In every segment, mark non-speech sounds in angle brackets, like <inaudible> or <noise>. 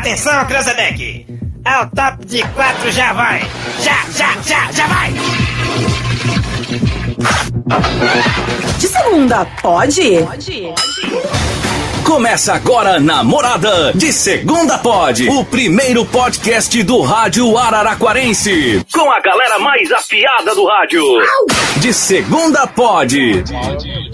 Atenção, Cranzebeck! É o top de quatro, já vai! Já, já, já, já vai! De segunda, pode? Pode. Começa agora na Morada de Segunda Pod, o primeiro podcast do rádio Araraquarense, com a galera mais afiada do rádio. De Segunda Pod.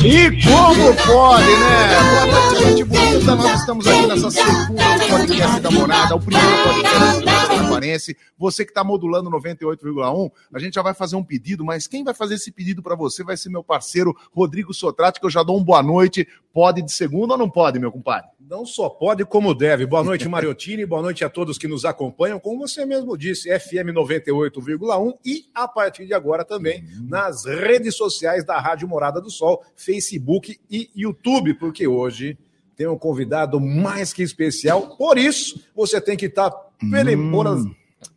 E como pode, né? Boa noite, gente bonita. Nós estamos aqui nessa segunda podcast da Morada, o primeiro podcast do Araraquarense. Você que está modulando 98,1, a gente já vai fazer um pedido, mas quem vai fazer esse pedido para você vai ser meu parceiro Rodrigo Sotrate, que eu já dou um boa noite. Pode de segunda ou não pode, meu compadre? Não só pode, como deve. Boa noite, Mariottini. Boa noite a todos que nos acompanham. Como você mesmo disse, FM 98,1 e a partir de agora também nas redes sociais da Rádio Morada do Sol, Facebook e YouTube, porque hoje tem um convidado mais que especial. Por isso, você tem que estar pelas,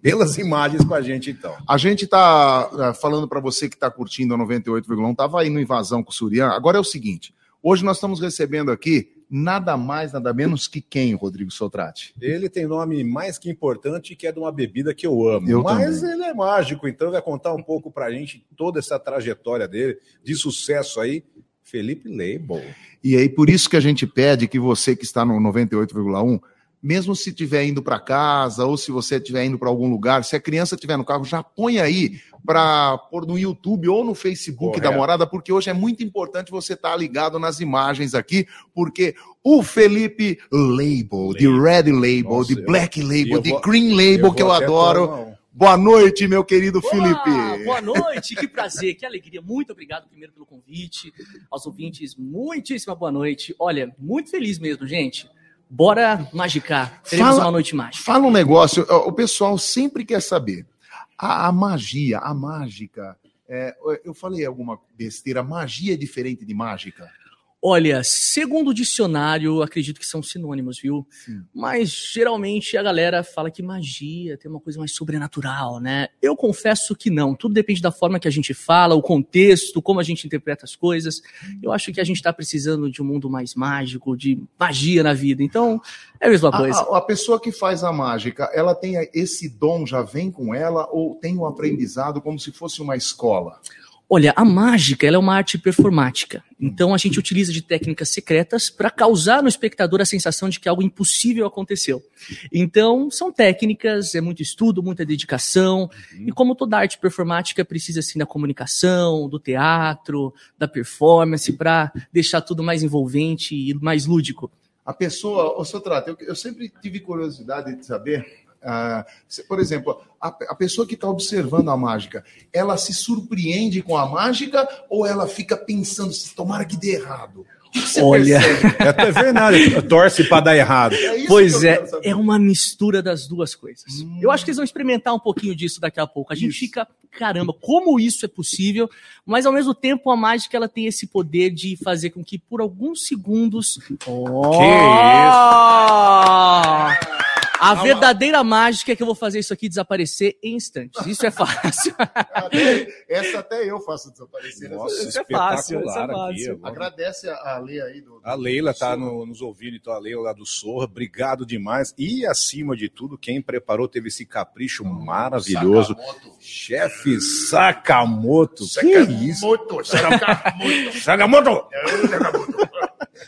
pelas imagens com a gente, então. A gente tá uh, falando para você que está curtindo a 98,1, tava aí no Invasão com o Surian. Agora é o seguinte, hoje nós estamos recebendo aqui nada mais, nada menos que quem, Rodrigo Sotrate? Ele tem nome mais que importante, que é de uma bebida que eu amo. Eu Mas também. ele é mágico, então vai contar um pouco pra gente toda essa trajetória dele, de sucesso aí. Felipe Label. E aí, por isso que a gente pede que você que está no 98,1, mesmo se estiver indo para casa ou se você estiver indo para algum lugar, se a criança estiver no carro, já põe aí para pôr no YouTube ou no Facebook da Correto. Morada, porque hoje é muito importante você estar ligado nas imagens aqui, porque o Felipe Label, de Red Label, Nossa, de Black Label, eu de Green Label, que eu adoro. Boa noite, meu querido Olá, Felipe. boa noite, que prazer, que alegria. Muito obrigado primeiro pelo convite. Aos ouvintes, muitíssima boa noite. Olha, muito feliz mesmo, gente. Bora magicar. Teremos Fala- uma noite mágica. Fala um negócio, o pessoal sempre quer saber. A, a magia, a mágica. é, eu falei alguma besteira, magia é diferente de mágica? Olha, segundo o dicionário, acredito que são sinônimos, viu? Sim. Mas geralmente a galera fala que magia tem uma coisa mais sobrenatural, né? Eu confesso que não. Tudo depende da forma que a gente fala, o contexto, como a gente interpreta as coisas. Eu acho que a gente está precisando de um mundo mais mágico, de magia na vida. Então, é a mesma coisa. A, a- a pessoa que faz a mágica, ela tem esse dom, já vem com ela, ou tem um aprendizado como se fosse uma escola? Olha, a mágica é uma arte performática. Então a gente utiliza de técnicas secretas para causar no espectador a sensação de que algo impossível aconteceu. Então são técnicas, é muito estudo, muita dedicação. E como toda arte performática precisa assim da comunicação, do teatro, da performance para deixar tudo mais envolvente e mais lúdico. A pessoa, ô Sotrato, eu, eu sempre tive curiosidade de saber, ah, se- por exemplo, a, a pessoa que está observando a mágica, ela se surpreende com a mágica ou ela fica pensando, se tomara que dê errado? Que você Olha. percebe? <laughs> É até verdade, torce para dar errado. É isso Pois que é, é uma mistura das duas coisas. Eu acho que eles vão experimentar um pouquinho disso daqui a pouco. A gente Isso. fica, caramba, como isso é possível? Mas ao mesmo tempo a mágica ela tem esse poder de fazer com que por alguns segundos, oh, a verdadeira mágica é que eu vou fazer isso aqui desaparecer em instantes. Isso é fácil. Até- essa até eu faço desaparecer. Nossa, Isso é fácil, isso é espetacular aqui. fácil. agora. Agradece a, a lei aí do. A Leila está do- nos ouvindo, então a Leila lá do Sorra, obrigado demais. E acima de tudo, quem preparou teve esse capricho maravilhoso. Sakamoto. Chefe Sakamoto. Que isso? Sakamoto, Sakamoto. Sakamoto! É, Sakamoto.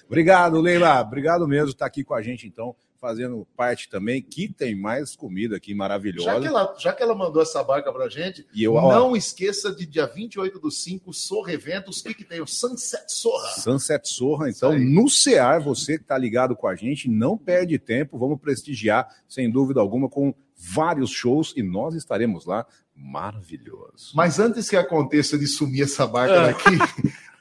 Obrigado, Leila. Obrigado mesmo por estar aqui com a gente, então, fazendo parte também, que tem mais comida aqui Já que, maravilhosa. ela, já que ela mandou essa barca pra gente, E eu, ó, não esqueça de dia 28 do 5, Sorra Eventos. O que, que tem? O Sunset Sorra. Sunset Sorra, então, no CEAR, você que está ligado com a gente, não perde tempo, vamos prestigiar, sem dúvida alguma, com vários shows e nós estaremos lá. Maravilhoso. Mas antes que aconteça de sumir essa barca daqui,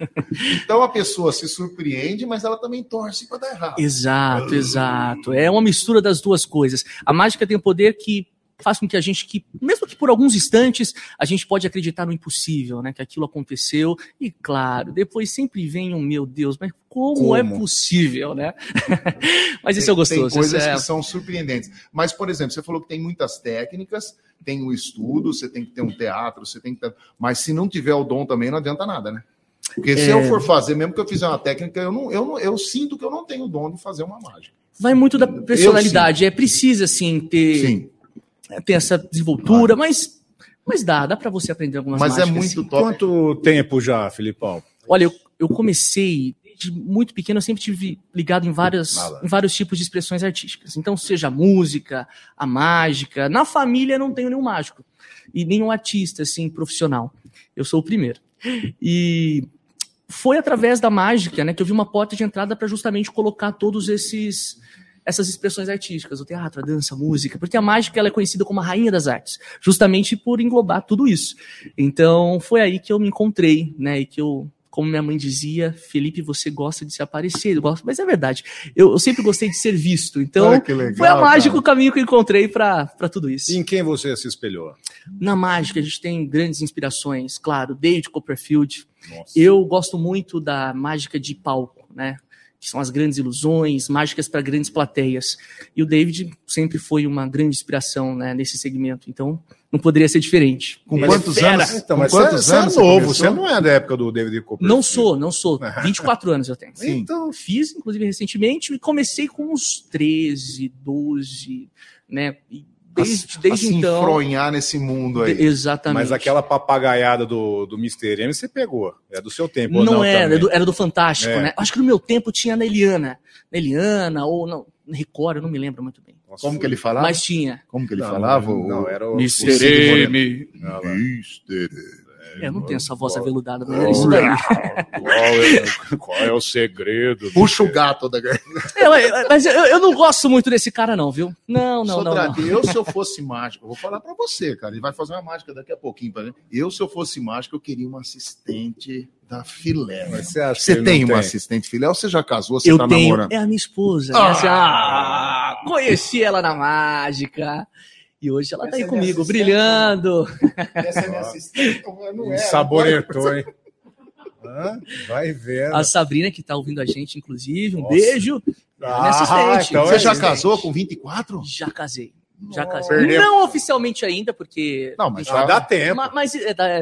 <laughs> então a pessoa se surpreende, mas ela também torce para dar errado. Exato, exato. É uma mistura das duas coisas. A mágica tem o poder que faz com que a gente, que, mesmo que por alguns instantes, a gente pode acreditar no impossível, né? Que aquilo aconteceu. E claro, depois sempre vem um meu Deus, mas como, Como? é possível, né? <laughs> mas isso é gostoso. Tem coisas é- que são surpreendentes. Mas, por exemplo, você falou que tem muitas técnicas, tem o estudo, você tem que ter um teatro, você tem que ter... Mas se não tiver o dom também, não adianta nada, né? Porque se É. eu for fazer, mesmo que eu fizer uma técnica, eu, não, eu, não, eu sinto que eu não tenho o dom de fazer uma mágica. Vai muito da personalidade. É preciso, assim, ter, Sim. Ter essa desenvoltura, mas, mas dá, dá pra você aprender algumas Mas é mágicas, muito sim. top. Quanto tempo já, Filipão? Olha, eu, eu comecei de muito pequeno, eu sempre tive ligado em, várias, em vários tipos de expressões artísticas. Então, seja a música, a mágica. Na família não tenho nenhum mágico e nenhum artista assim profissional. Eu sou o primeiro. E foi através da mágica, né, que eu vi uma porta de entrada para justamente colocar todos esses essas expressões artísticas, o teatro, a dança, a música, porque a mágica ela é conhecida como a rainha das artes, justamente por englobar tudo isso. Então, foi aí que eu me encontrei, né, e que eu como minha mãe dizia, Felipe, você gosta de se aparecer, eu gosto, mas é verdade. Eu, eu sempre gostei de ser visto, então legal, foi a mágica o caminho que eu encontrei para tudo isso. E em quem você se espelhou? Na mágica, a gente tem grandes inspirações, claro, David Copperfield. Nossa. Eu gosto muito da mágica de palco, né? Que são as grandes ilusões, mágicas para grandes plateias. E o David sempre foi uma grande inspiração né, nesse segmento. Então, não poderia ser diferente. Com é quantos anos? Então, Com mas quantos você, anos você é novo, começou? você não é da época do David Copperfield. Não sou, não sou. 24 anos eu tenho. Sim. Então, fiz, inclusive, recentemente, e comecei com uns 13, 12, né? E desde, a, desde a se então. enfronhar nesse mundo aí. Exatamente. Mas aquela papagaiada do, do Mr. M você pegou. É do seu tempo. ou Não, era, também? era do, era do Fantástico, É. né? Acho que no meu tempo tinha na Eliana. Na Eliana, ou não, Record, eu não me lembro muito bem. Nossa, Como foi- que ele falava? Mas tinha. Como que ele Não, falava? Não, não, era o. Mr. Cid Moreira. M. Eu não tenho essa voz qual- aveludada, mas era isso daí. Qual é, qual é o segredo? Puxa o gato da garganta. <laughs> É, mas- eu, eu não gosto muito desse cara, não, viu? Não, não, não. não. Eu, se eu <laughs> fosse mágico, eu vou falar pra você, cara. Ele vai fazer uma mágica daqui a pouquinho. Pra... Eu, se eu fosse mágico, eu queria uma assistente da filé. Mas você acha que Você tem uma assistente filé ou você já casou? Você Eu tá tenho. namorando? É a minha esposa. Ah! né? Ah, conheci ela na mágica. E hoje ela tá aí é comigo, brilhando. Essa é minha assistente. <laughs> Não é. Sabonetou, hein? Vai vendo. A Sabrina, que tá ouvindo a gente, inclusive. Um Nossa. beijo. É minha assistente. então Você é já casou com 24? Já casei. Já Nossa. casei. Perdeu. Não oficialmente ainda, porque. Não, mas Já dá tempo. Ma- Mas, é, tá- <laughs>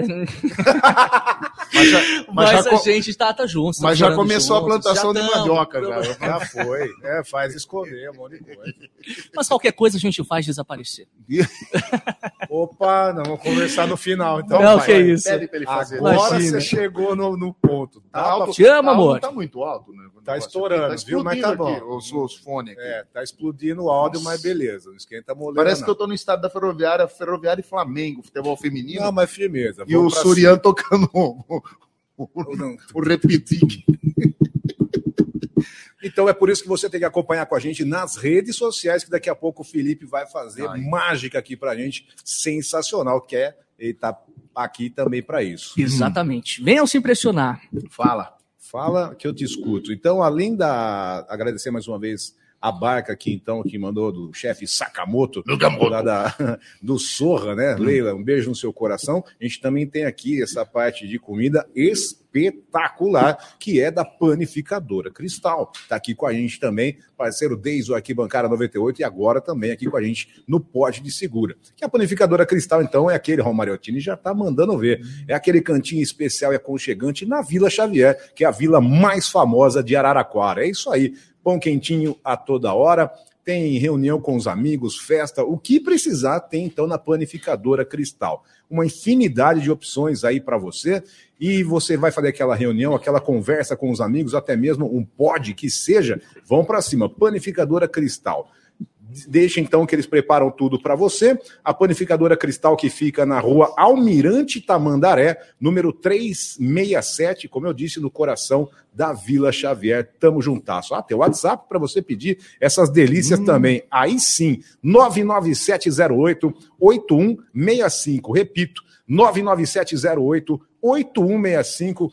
mas já, <laughs> mas mas já a gente tá, tá junto. mas tá já começou a juntos, plantação já de mandioca. Já. Já foi. É, faz esconder um monte de coisa. <laughs> Mas qualquer coisa a gente faz desaparecer. Opa, não, vamos conversar no final. Então, Não, vai. que isso. Pede pra ele fazer. Agora Imagina. você chegou no, no ponto. Tá Dá alto? Te amo, Tá amor. alto, Tá muito alto, né? Tá estourando, aqui. viu? Mas tá explodindo bom. aqui, Os, os fones aqui. É, tá explodindo o áudio, mas beleza. Não esquenta moleira. Parece não. que eu tô no estado da ferroviária, ferroviária e Flamengo, futebol feminino. Não, mas firmeza. e o Surian tocando o, o, cima. O repitique. <laughs> Então é por isso que você tem que acompanhar com a gente nas redes sociais, que daqui a pouco o Felipe vai fazer Ai. mágica aqui pra gente, sensacional, que é ele tá aqui também pra isso. Exatamente. Venham se impressionar. Fala. Fala que eu te escuto. Então, além da agradecer mais uma vez a barca aqui, então, que mandou do chefe Sakamoto, lá da, <laughs> do Sorra, né? Leila, um beijo no seu coração. A gente também tem aqui essa parte de comida espetacular, que é da panificadora Cristal. Tá aqui com a gente também, parceiro desde o Arquibancada 98 e agora também aqui com a gente no Pote de Segura. Que a panificadora Cristal, então, é aquele, Romariottini já tá mandando ver. É aquele cantinho especial e aconchegante na Vila Xavier, que é a vila mais famosa de Araraquara. É isso aí. Pão quentinho a toda hora, tem reunião com os amigos, festa, o que precisar tem então na panificadora Cristal. Uma infinidade de opções aí para você e você vai fazer aquela reunião, aquela conversa com os amigos, até mesmo um pod que seja, vão para cima. Panificadora Cristal. Deixa então que eles preparam tudo para você. A panificadora Cristal que fica na rua Almirante Tamandaré, número 367, como eu disse, no coração da Vila Xavier. Tamo juntasso. Ah, tem o WhatsApp para você pedir essas delícias também. Aí sim, 99708 8165. Repito, 99708 8165.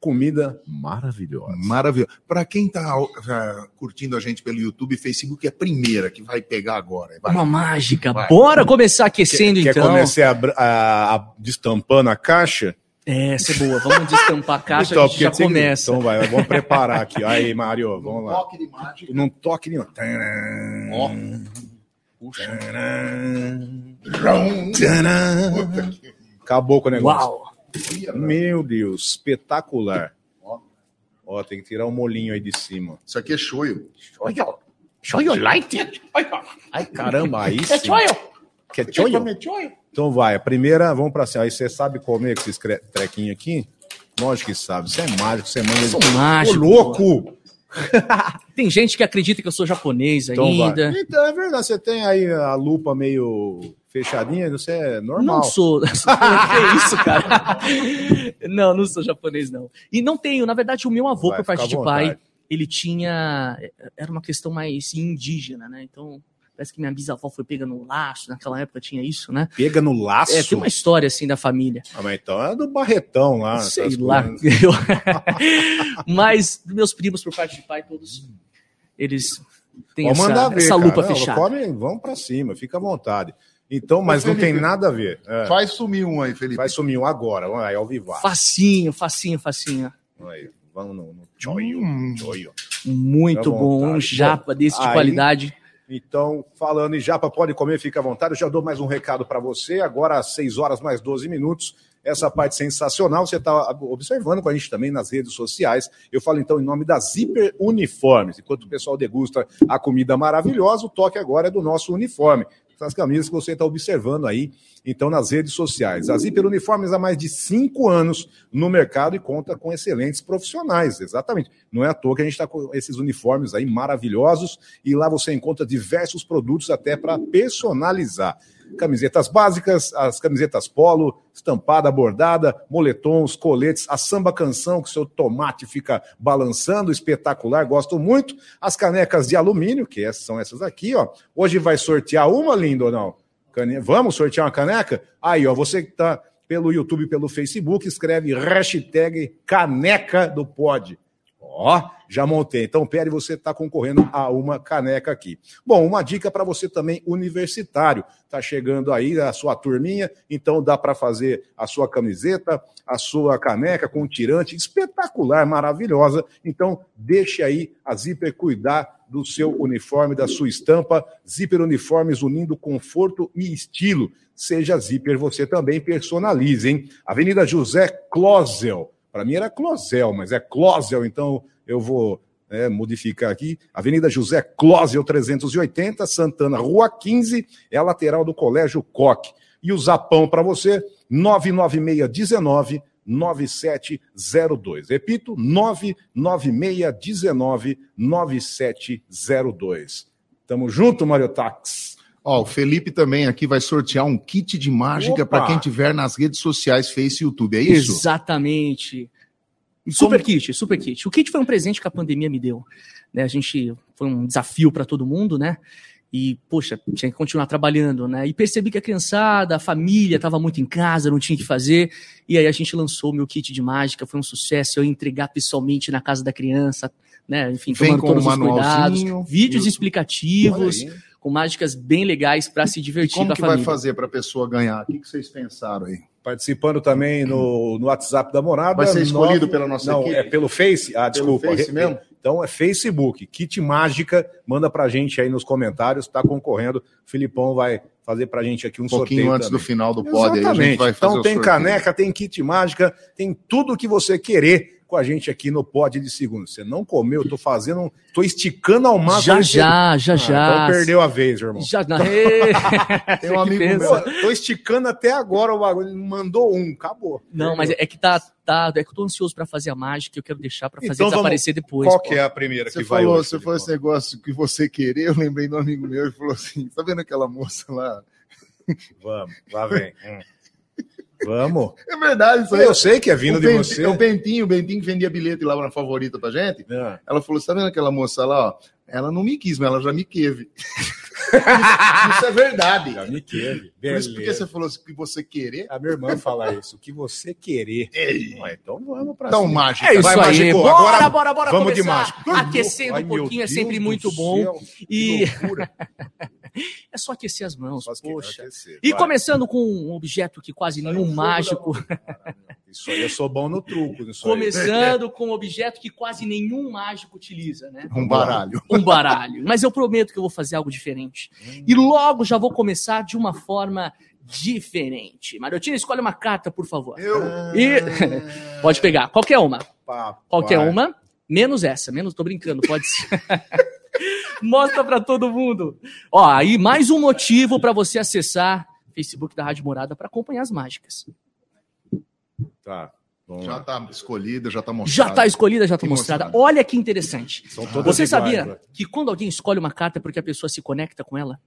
Comida maravilhosa. Maravilhoso. Para quem tá ah, curtindo a gente pelo YouTube e Facebook, é a primeira que vai pegar agora. Vai. Uma mágica. Vai. Bora começar aquecendo, Quer então. começar a, a- a- destampando a caixa? É, essa é boa. Vamos destampar a <laughs> caixa Então, que a gente já tem- começa. Então vai, vamos preparar aqui. Aí, Mário, vamos lá. Toque de mágica. Não toque nenhum. Ó. Puxa. Acabou com o negócio. Uau! Meu Deus, espetacular. Ó. Ó, tem que tirar o molinho aí de cima. Isso aqui é shoyu. Choio light? Ai, caramba, aí É sim. choio? Quer choio? Então vai, a primeira, vamos pra cima. Aí você sabe comer com esses trequinhos aqui? Lógico que sabe. Você é mágico, você manda. Sou mágico. Ô, louco! <laughs> Tem gente que acredita que eu sou japonês Então ainda. vai. Então é verdade, você tem aí a lupa meio fechadinha, você é normal. Não sou. <laughs> que isso, cara? Não, não sou japonês, não. E não tenho, na verdade, o meu avô, Vai, por parte de à pai, vontade. ele tinha. Era uma questão mais indígena, né? Então, parece que minha bisavó foi pega no laço, naquela época tinha isso, né? Pega no laço. É, tem uma história assim da família. Ah, mas então é do Barretão lá. Sei lá. Eu- <laughs> Mas meus primos, por parte de pai, todos. Eles têm essa, ver, essa cara. lupa Não, fechada. Come, vamos pra cima, fica à vontade. Então, mas não tem nada a ver. É. Faz sumir um aí, Felipe. Vai sumir um agora, vamos aí, ao vivo. Facinho, facinho, facinho. Aí, vamos no, no choio, Hum. choio. Muito bom. Um japa desse de Aí- qualidade. Então, falando em japa, pode comer, fica à vontade. Eu já dou mais um recado para você. Agora, às 6 horas mais 12 minutos. Essa parte sensacional, você está observando com a gente também nas redes sociais. Eu falo então em nome da Zipper Uniformes. Enquanto o pessoal degusta a comida maravilhosa, o toque agora é do nosso uniforme. Essas camisas que você está observando aí, então, nas redes sociais. A Zipper Uniformes há mais de cinco anos no mercado e conta com excelentes profissionais, exatamente. Não é à toa que a gente está com esses uniformes aí maravilhosos e lá você encontra diversos produtos até para personalizar. Camisetas básicas, as camisetas polo, estampada, bordada, moletons, coletes, a samba canção que seu tomate fica balançando, espetacular, gosto muito. As canecas de alumínio, que essas são essas aqui, ó. Hoje vai sortear uma, lindo ou não? Vamos sortear uma caneca? Aí, ó, você que tá pelo YouTube, pelo Facebook, escreve hashtag caneca do pod. Ó, já montei. Então, Pere, você está concorrendo a uma caneca aqui. Bom, uma dica para você também, universitário. Tá chegando aí a sua turminha, então dá para fazer a sua camiseta, a sua caneca com tirante espetacular, maravilhosa. Então, deixe aí a Zipper cuidar do seu uniforme, da sua estampa. Zipper Uniformes unindo conforto e estilo. Seja Zipper, você também personalize, hein? Avenida José Closel. Para mim era Closel, mas é Closel, então eu vou é, modificar aqui. Avenida José Closel 380, Santana, Rua 15, é a lateral do Colégio Coque. E o Zapão para você, 99619 9702. Repito, 99619 9702. Tamo junto, Mariotax. Ó, o Felipe também aqui vai sortear um kit de mágica para quem tiver nas redes sociais, Face e YouTube. É isso? Exatamente. Super kit, super kit. O kit foi um presente que a pandemia me deu. Né? A gente foi um desafio para todo mundo, né? E, poxa, tinha que continuar trabalhando, né? E percebi que a criançada, a família estava muito em casa, não tinha o que fazer. E aí a gente lançou o meu kit de mágica, foi um sucesso. Eu ia entregar pessoalmente na casa da criança, né? Enfim, Vem tomando todos um os cuidados. Vídeos explicativos, Olha aí. Com mágicas bem legais para se E divertir como com a que vai fazer para a pessoa ganhar? O que, que vocês pensaram aí? Participando também no, no WhatsApp da Morada. Vai ser escolhido Nove- pela nossa Não, equipe? é pelo Face? Ah, Pelo desculpa. Face mesmo? Então é Facebook. Kit Mágica, manda pra gente aí nos comentários, tá concorrendo. O Filipão vai fazer pra gente aqui um, Um pouquinho sorteio antes do também. final do pod, aí a gente Exatamente. vai fazer Então o tem sorteio. caneca, tem kit mágica, tem tudo que você querer com a gente aqui no Pod de Segunda. Você não comeu, eu tô fazendo, tô esticando ao máximo. Já, já, já, Ah, já. Então perdeu a vez, irmão. Já, não. <laughs> Tem um amigo pensa. meu. Tô esticando até agora o bagulho. Mandou um, acabou. Não, mas é que tá, tá. É que eu tô ansioso pra fazer a mágica e eu quero deixar pra fazer Então vamos- desaparecer depois. Qual pô. que é a primeira Você que vai falou, hoje? você falou esse negócio que você querer, eu lembrei de um amigo meu e falou assim: tá vendo aquela moça lá? Vamos, lá vem. Hum. Vamos. É verdade, isso aí. Eu sei que é vindo o de Ben- você. O Bentinho, o Bentinho que vendia bilhete lá na favorita pra gente. Ah. Ela falou: tá vendo aquela moça lá? Ó? Ela não me quis, mas ela já me queve. <laughs> isso é verdade. Já me teve. Por isso porque Beleza. você falou assim, que você querer. A minha irmã fala isso. O que você querer. Ué, então vamos pra Então, cima. mágica. É isso Vai, aí. Mágico, Bora, agora bora, bora vamos de começar. mágico. Aquecendo Ai, um pouquinho é Deus sempre do muito céu, bom. que E loucura. <laughs> é só aquecer as mãos, que- poxa. aquecer. E Vai. começando com um objeto que quase nenhum mágico. Isso aí eu sou bom no truco. Isso aí. Começando com um objeto que quase nenhum mágico utiliza, né? Um baralho. um baralho. Mas eu prometo que eu vou fazer algo diferente. E logo já vou começar de uma forma diferente. Mariotinho, escolhe uma carta, por favor. Eu. E <laughs> pode pegar, qualquer uma. Pá, Qualquer uma, menos essa. Menos, tô brincando, pode ser. <laughs> Mostra pra todo mundo. Ó, aí mais um motivo pra você acessar o Facebook da Rádio Morada pra acompanhar as mágicas. Tá. Vamos Já tá escolhida, já tá mostrada. Já tá escolhida, já tá mostrada. mostrada. Olha que interessante. Você iguais, sabia né? que quando alguém escolhe uma carta é porque a pessoa se conecta com ela?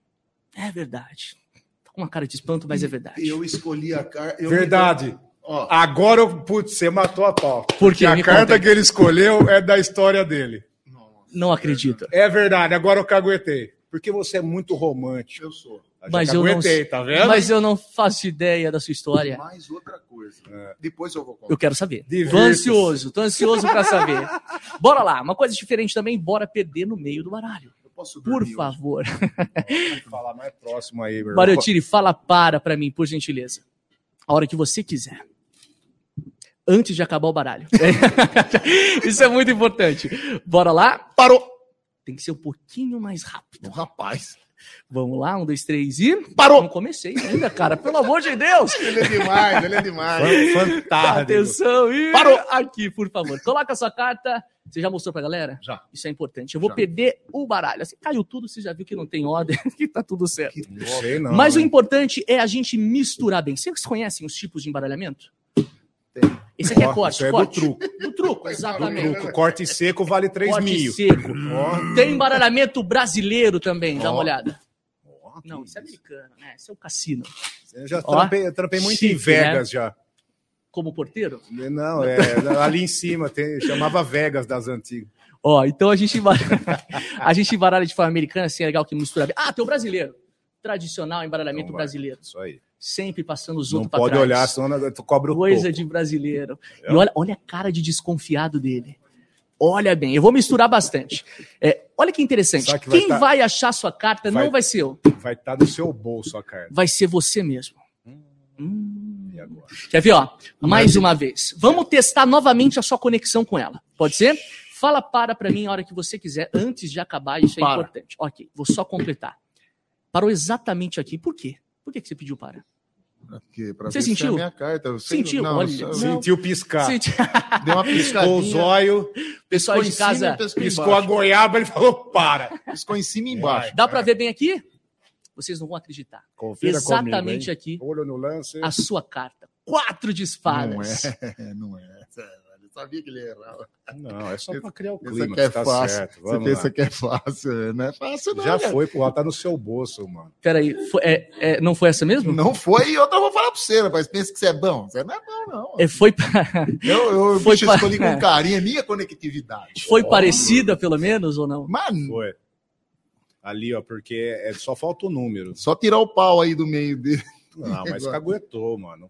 É verdade. Tá com uma cara de espanto, mas é verdade. Eu escolhi a carta. Verdade. Ó, Agora, putz, você matou a pau. Por Porque quê? a Me carta que ele escolheu é da história dele. Não acredito. É verdade, agora eu caguetei. Porque você é muito romântico. eu sou. Já Mas eu, não, caguetei, tá vendo? mas eu não faço ideia da sua história. Mais outra coisa. É. Depois eu vou contar. Eu quero saber. Tô ansioso, tô ansioso pra saber. <laughs> Bora lá, uma coisa diferente também, bora perder no meio do baralho. Eu posso Por favor. <laughs> Falar mais próximo aí, meu irmão. Mariotiri, fala para pra mim, por gentileza. A hora que você quiser. Antes de acabar o baralho. <laughs> Isso é muito importante. Bora lá? Parou! Tem que ser um pouquinho mais rápido. O rapaz. Vamos lá, um, dois, três e. Parou! Não comecei ainda, cara. Pelo amor de Deus! Ele é demais, ele é demais. Fan- Fantástico. Atenção e. Parou! Aqui, por favor. Coloca a sua carta. Você já mostrou pra galera? Já. Isso é importante. Eu vou Já. perder o baralho. Assim, caiu tudo, você já viu que não tem ordem, <laughs> que tá tudo certo. Não sei, não. Mas o importante é a gente misturar bem. Vocês conhecem os tipos de embaralhamento? Tem. Esse aqui é corte, é do corte. truco. Do truco, exatamente. Truco, Corte seco vale 3 Corte mil. seco. Ó, Tem embaralhamento brasileiro também, dá uma olhada. Não, isso é americano, né? Isso é o cassino. Eu já trampei, eu trampei muito Chique, em Vegas já. Como porteiro? Não, é <laughs> ali em cima, tem, chamava Vegas das antigas. Ó, então a gente embaralha, <laughs> a gente embaralha de forma americana, assim, é legal que mistura. Ah, tem o brasileiro. Tradicional embaralhamento Então brasileiro. Isso aí. Sempre passando os Não outros pra pode trás. olhar, senão tu cobra o Coisa topo. de brasileiro. E olha, olha a cara de desconfiado dele. Olha bem, eu vou misturar bastante. É, olha que interessante. Que vai Quem tá- vai achar sua carta Vai- não vai ser eu, Vai estar no seu bolso a carta. vai ser você mesmo. Hum. E agora? Quer ver, ó? Mais uma vez. Vamos testar novamente a sua conexão com ela. Pode ser? Fala para pra mim a hora que você quiser, antes de acabar, isso é Para. importante. Ok, vou só completar. Parou exatamente aqui. Por quê? Por que, que você pediu para? Pra Você ver se é sentiu? a minha carta. Sentiu? Não, Olha, não. Sentiu piscar. Gente, <laughs> Deu uma Piscou o piscadinha. zóio, pessoal Piscou de em cima casa, piscou piscou a goiaba, ele falou, para. Piscou em cima e embaixo. dá pra ver bem aqui? Vocês não vão acreditar. Confira Exatamente comigo, aqui. Olho no lance. A sua carta. Quatro de espadas. Não é, <laughs> não é. Sabia que ele ia errar. Não, é só pra criar o Pensa clima, que é tá fácil. certo. Você pensa lá. que é fácil. Não é fácil, não. Já cara. foi, porra, tá no seu bolso, mano. Peraí, foi- é, é, não foi essa mesmo? Não foi, e outra eu vou falar pra você, rapaz. Pensa que você é bom. Você não é bom, não. É, foi pra- Eu, eu <laughs> Foi bicho, pa- escolhi com <laughs> carinho, é minha conectividade. foi parecida, pelo menos, ou não? Mano, Foi. Ali, ó, porque é, só falta o número. só tirar o pau aí do meio dele. Não, <laughs> mas caguetou, mano.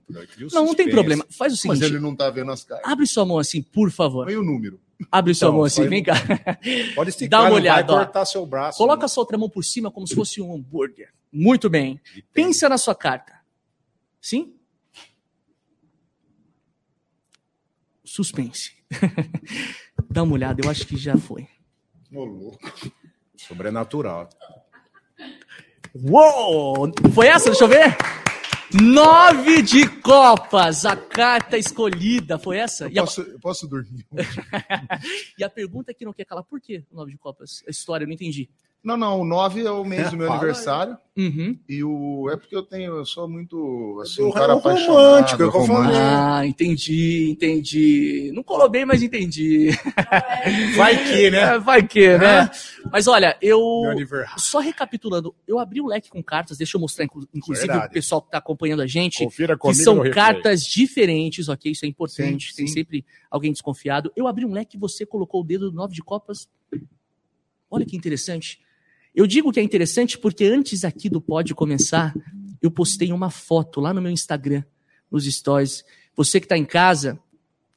Não, não tem problema. Faz o Mas seguinte. ele não tá vendo as caras. Abre sua mão assim, por favor. Põe o número. Abre sua Então, mão assim, vem cá. <laughs> Pode esticar, Dá uma olhada, ó. vai cortar seu braço. Coloca a né? sua outra mão por cima como se fosse um hambúrguer. Muito bem. Pensa na sua carta. Sim? Suspense. <laughs> Dá uma olhada, eu acho que já foi. Ô, louco. Sobrenatural. Uou! Foi essa? Deixa eu ver. Nove de copas, a carta escolhida. Foi essa? E a, Posso, eu posso dormir? <laughs> e a pergunta que não quer calar, por que nove de copas? A história, eu não entendi. Não, não, o 9 é o mês do meu <laughs> Fala aniversário. Uhum. E o. É porque eu tenho. Eu sou muito. Assim, um cara eu apaixonado. romântico, eu romântico. Ah, entendi, entendi. Não colou bem, mas entendi. <laughs> Vai que, né? É, Vai que, né? Mas olha, eu. Só recapitulando, eu abri um leque com cartas, deixa eu mostrar, inclu- inclusive, Verdade. o pessoal que está acompanhando a gente, Confira que comigo são no replay. cartas diferentes, ok? Isso é importante. Sim, Tem sim. sempre alguém desconfiado. Eu abri um leque e você colocou o dedo do nove de copas. Olha que interessante. Eu digo que é interessante porque antes aqui do pod começar, eu postei uma foto lá no meu Instagram, nos stories. Você que está em casa,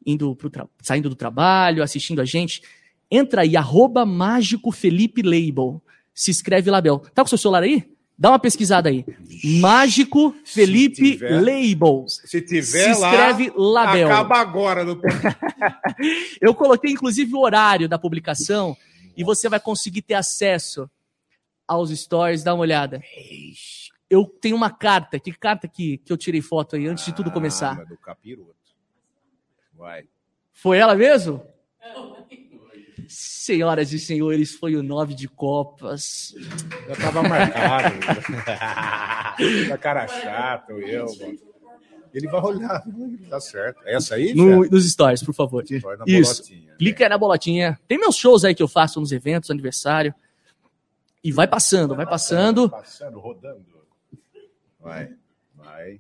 indo pro saindo do trabalho, assistindo a gente, entra aí, arroba mágico Felipe Label. Se escreve Label. Tá com seu celular aí? Dá uma pesquisada aí. Mágico Felipe tiver. Label. Se tiver Se lá, escreve Label. acaba agora. No... <laughs> Eu coloquei inclusive o horário da publicação e você vai conseguir ter acesso aos stories, dá uma olhada. Eu tenho uma carta, que carta que, que eu tirei foto aí antes de tudo Ah, começar? do capiroto. Vai. Foi ela mesmo? Senhoras e senhores, foi o nove de copas. Já tava marcado. <laughs> da cara chato, eu, mano. Ele vai olhar. Tá certo. Essa aí? No- nos stories, por favor. Isso. bolotinha. Clica aí na bolotinha. Tem meus shows aí que eu faço nos eventos, aniversário. E vai passando, vai passando. Passando, rodando. Vai, vai.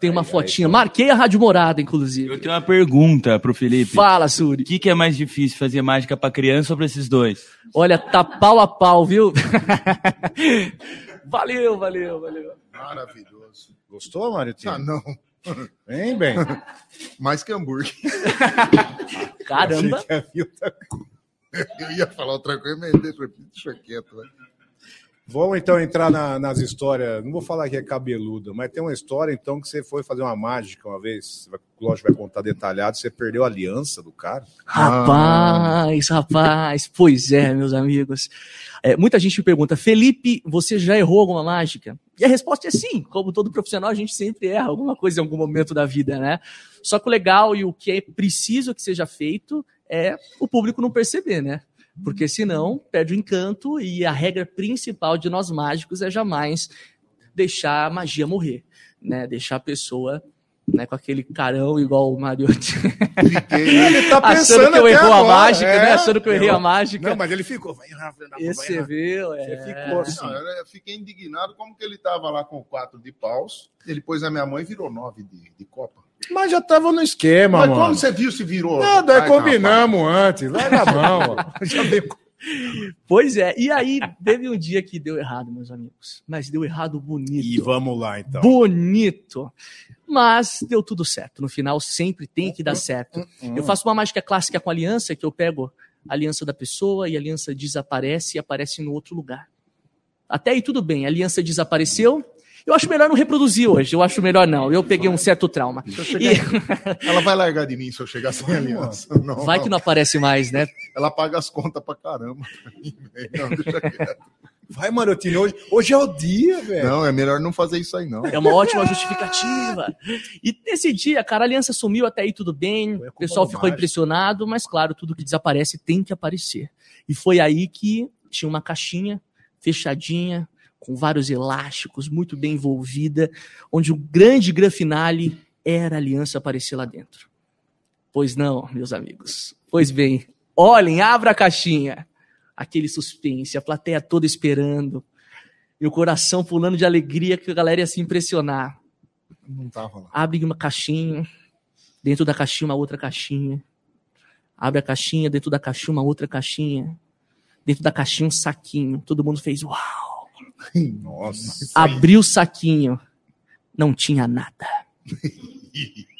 Tem uma Aí, aí, fotinha. Marquei a Rádio Morada, Eu inclusive. tenho uma pergunta pro Felipe. Fala, O Suri. que, que é mais difícil, fazer mágica pra criança ou pra esses dois? Olha, tá pau a pau, viu? <laughs> valeu, valeu, valeu. Maravilhoso. Gostou, Mário? Ah, não. Hein, bem? Mais que hambúrguer. Caramba. Achei que Eu ia falar outra coisa, mas deixa, deixa quieto. Né? Vamos então entrar na- nas histórias. Não vou falar que é cabeluda, mas tem uma história então que você foi fazer uma mágica uma vez. Lógico, vai contar detalhado. Você perdeu a aliança do cara. Rapaz, rapaz. <laughs> Pois é, meus amigos. É, muita gente me pergunta, Felipe, você já errou alguma mágica? E a resposta é sim. Como todo profissional, a gente sempre erra alguma coisa em algum momento da vida, né? Só que o legal e o que é preciso que seja feito é o público não perceber, né? Porque senão perde o encanto e a regra principal de nós mágicos é jamais deixar a magia morrer, né? Deixar a pessoa né, com aquele carão igual o Mariotti. Fiquei. <laughs> Ele tá achando que eu errou a agora, mágica, é. né? Achando que eu errei a mágica. Não, mas ele ficou. Vai errar, vai Esse você errar. viu, Você é. ficou assim. Não, eu fiquei indignado como que ele tava lá com quatro de paus. Ele pôs a minha mãe e virou nove de, de copa. Mas já tava no esquema, Mas mano. como você viu se virou? Nada, Ai, combinamos antes. Larga a mão, ó. <laughs> Já Pois é, e aí teve um dia que deu errado, meus amigos. Mas deu errado bonito. E vamos lá, então. Bonito. Mas deu tudo certo. No final sempre tem que dar certo. Eu faço uma mágica clássica com aliança, que eu pego a aliança da pessoa e a aliança desaparece e aparece no outro lugar. Até aí tudo bem, a aliança desapareceu. Eu acho melhor não reproduzir hoje, eu acho melhor não. Eu peguei um certo trauma. E <laughs> Ela vai largar de mim se eu chegar sem aliança. Não, vai que não aparece mais, né? Ela paga as contas pra caramba. pra mim, velho. Não, deixa quieto. Vai, Marotini, hoje, hoje é o dia, velho. Não, é melhor não fazer isso aí, não. É uma ótima justificativa. E nesse dia, cara, a aliança sumiu, até aí tudo bem. A O pessoal ficou mágico. impressionado, mas claro, tudo que desaparece tem que aparecer. E foi aí que tinha uma caixinha fechadinha, com vários elásticos, muito bem envolvida, onde o grande gran finale era a aliança aparecer lá dentro. Pois não, meus amigos. Pois bem, olhem, abra a caixinha. Aquele suspense, a plateia toda esperando. E o coração pulando de alegria que a galera ia se impressionar. Não tava lá. Abre uma caixinha, dentro da caixinha uma outra caixinha. Abre a caixinha, dentro da caixinha uma outra caixinha. Dentro da caixinha um saquinho. Todo mundo fez uau. Nossa. Abriu o saquinho. Não tinha nada. <laughs>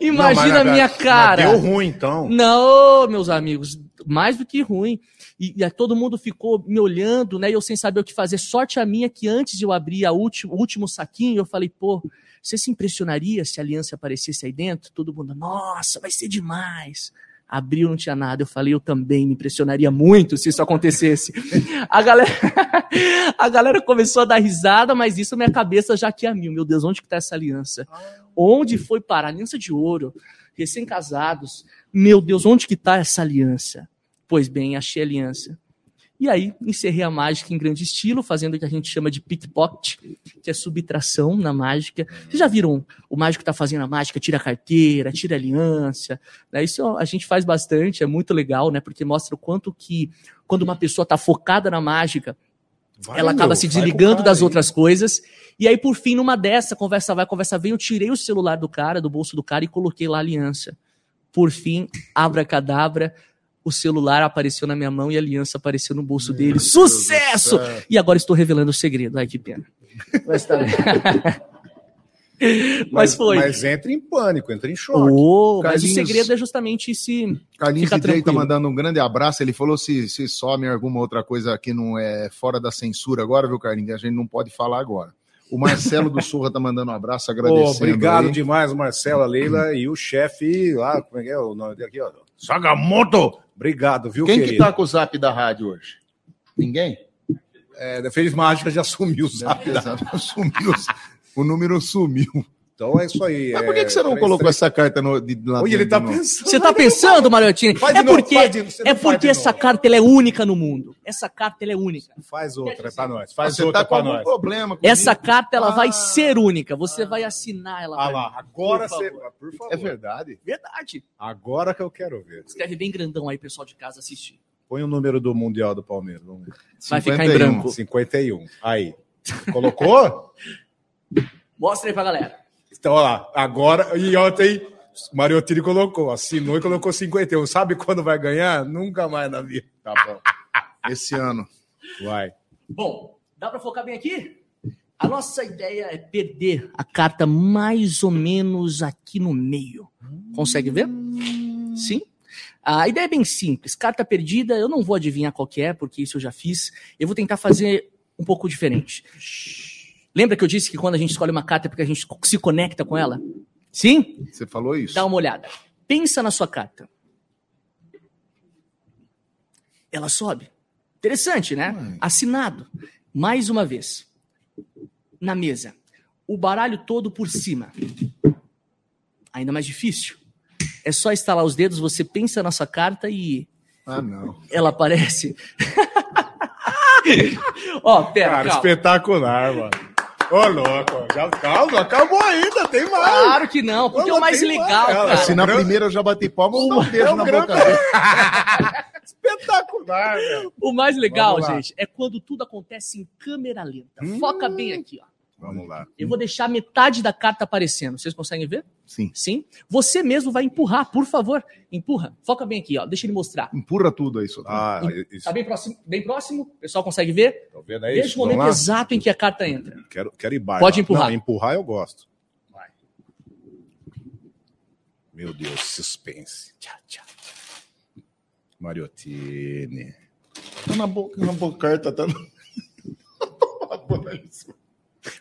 Imagina a minha cara. Deu ruim, então. Não, meus amigos, mais do que ruim. E, e todo mundo ficou me olhando, né? E eu sem saber o que fazer. Sorte a minha que antes de eu abrir a último, o último saquinho, eu falei, pô, você se impressionaria se a aliança aparecesse aí dentro? Todo mundo, nossa, vai ser demais. Abriu, não tinha nada. Eu falei, eu também me impressionaria muito se isso acontecesse. A galera, <laughs> a galera começou a dar risada, mas isso minha cabeça já que a mil. Meu Deus, onde que tá essa aliança? Onde foi parar? Aliança de ouro, recém-casados. Meu Deus, onde que tá essa aliança? Pois bem, achei a aliança. E aí, encerrei a mágica em grande estilo, fazendo o que a gente chama de pickpocket, que é subtração na mágica. Vocês já viram o mágico tá fazendo a mágica, tira a carteira, tira a aliança? Né? Isso a gente faz bastante, é muito legal, né? Porque mostra o quanto que, quando uma pessoa tá focada na mágica, Vai, ela meu, acaba se com o desligando cara das aí. outras coisas. E aí, por fim, numa dessa, conversa vai, conversa vem, eu tirei o celular do cara, do bolso do cara, e coloquei lá a aliança. Por fim, abracadabra, o celular apareceu na minha mão e a aliança apareceu no bolso dele. Sucesso! E agora estou revelando o segredo. Ai, que pena. Mas tá <laughs> bem. Mas, foi. Mas entra em pânico, entra em choque. Oh, mas o Carlinhos- segredo é justamente se. Carlinhos Fica DJ tá mandando um grande abraço. Ele falou se, se some alguma outra coisa que não é fora da censura agora, viu, Carlinhos? A gente não pode falar agora. O Marcelo do Surra tá mandando um abraço, agradecendo. obrigado aí. demais, Marcela, Leila e o chefe lá, como é que é o nome dele aqui, ó? Sagamoto! Obrigado, viu, Quem que querido? tá com o zap da rádio hoje? Ninguém? É, fez mágica, já <laughs> sumiu o zap. Exato, <laughs> sumiu. O número sumiu. Então é isso aí. Mas por que, é que você não três, colocou três. essa carta no, de, lá Olha, ele tá novo? pensando. Você tá pensando, Mariottini? De É novo, porque, de- é porque essa novo. carta ela é única no mundo. Essa carta ela é única. Faz outra pra nós. Faz Você outra tá com pra algum nós. problema Essa isso? carta ela vai Ah. ser única. Você vai assinar ela. Ah lá, agora Por você. favor. Por favor. É verdade. Verdade. Agora que eu quero ver. Escreve bem grandão aí, pessoal de casa assistir. Põe o número do Mundial do Palmeiras. Vamos ver. Vai ficar em 51. branco. 51. Aí. Colocou? <laughs> Mostra aí pra galera. Então, olha lá. Agora. E ontem, Mariottini colocou. Assinou e colocou 51. Sabe quando vai ganhar? Nunca mais na vida. Tá bom. Esse ano. Vai. Bom, dá pra focar bem aqui? A nossa ideia é perder a carta mais ou menos aqui no meio. Consegue ver? Sim? A ideia é bem simples. Carta perdida, eu não vou adivinhar qual que é, porque isso eu já fiz. Eu vou tentar fazer um pouco diferente. Lembra que eu disse que quando a gente escolhe uma carta é porque a gente se conecta com ela? Sim? Você falou isso? Dá uma olhada. Pensa na sua carta. Ela sobe. Interessante, né? Assinado. Mais uma vez. Na mesa. O baralho todo por cima. Ainda mais difícil. É só estalar os dedos, você pensa na sua carta e Ah, não. ela aparece. <laughs> Ó, pera, Cara, calma. espetacular, mano. Ô, louco. Já, calma, acabou ainda. Tem mais. Claro que não, porque é o Não, mais legal, mais. cara. Se na primeira eu já bati palma, eu vou dar um beijo é um na grande- boca. <laughs> Espetacular, velho. O mais legal, gente, é quando tudo acontece em câmera lenta. Foca bem aqui, ó. Vamos lá. Eu vou deixar metade da carta aparecendo. Vocês conseguem ver? Sim. Sim. Você mesmo vai empurrar, por favor. Empurra. Foca bem aqui, ó. Deixa ele mostrar. Empurra tudo aí, só. Ah, isso. Tá bem próximo? Bem próximo? O pessoal consegue ver? Tá vendo aí? Veja o momento exato em que a carta entra. Quero, quero ir baixo. Pode empurrar. Não, empurrar eu gosto. Vai. Meu Deus, suspense. Tchá, tchá. Mariottini. Tá na boca, na boca, carta tá no... <laughs>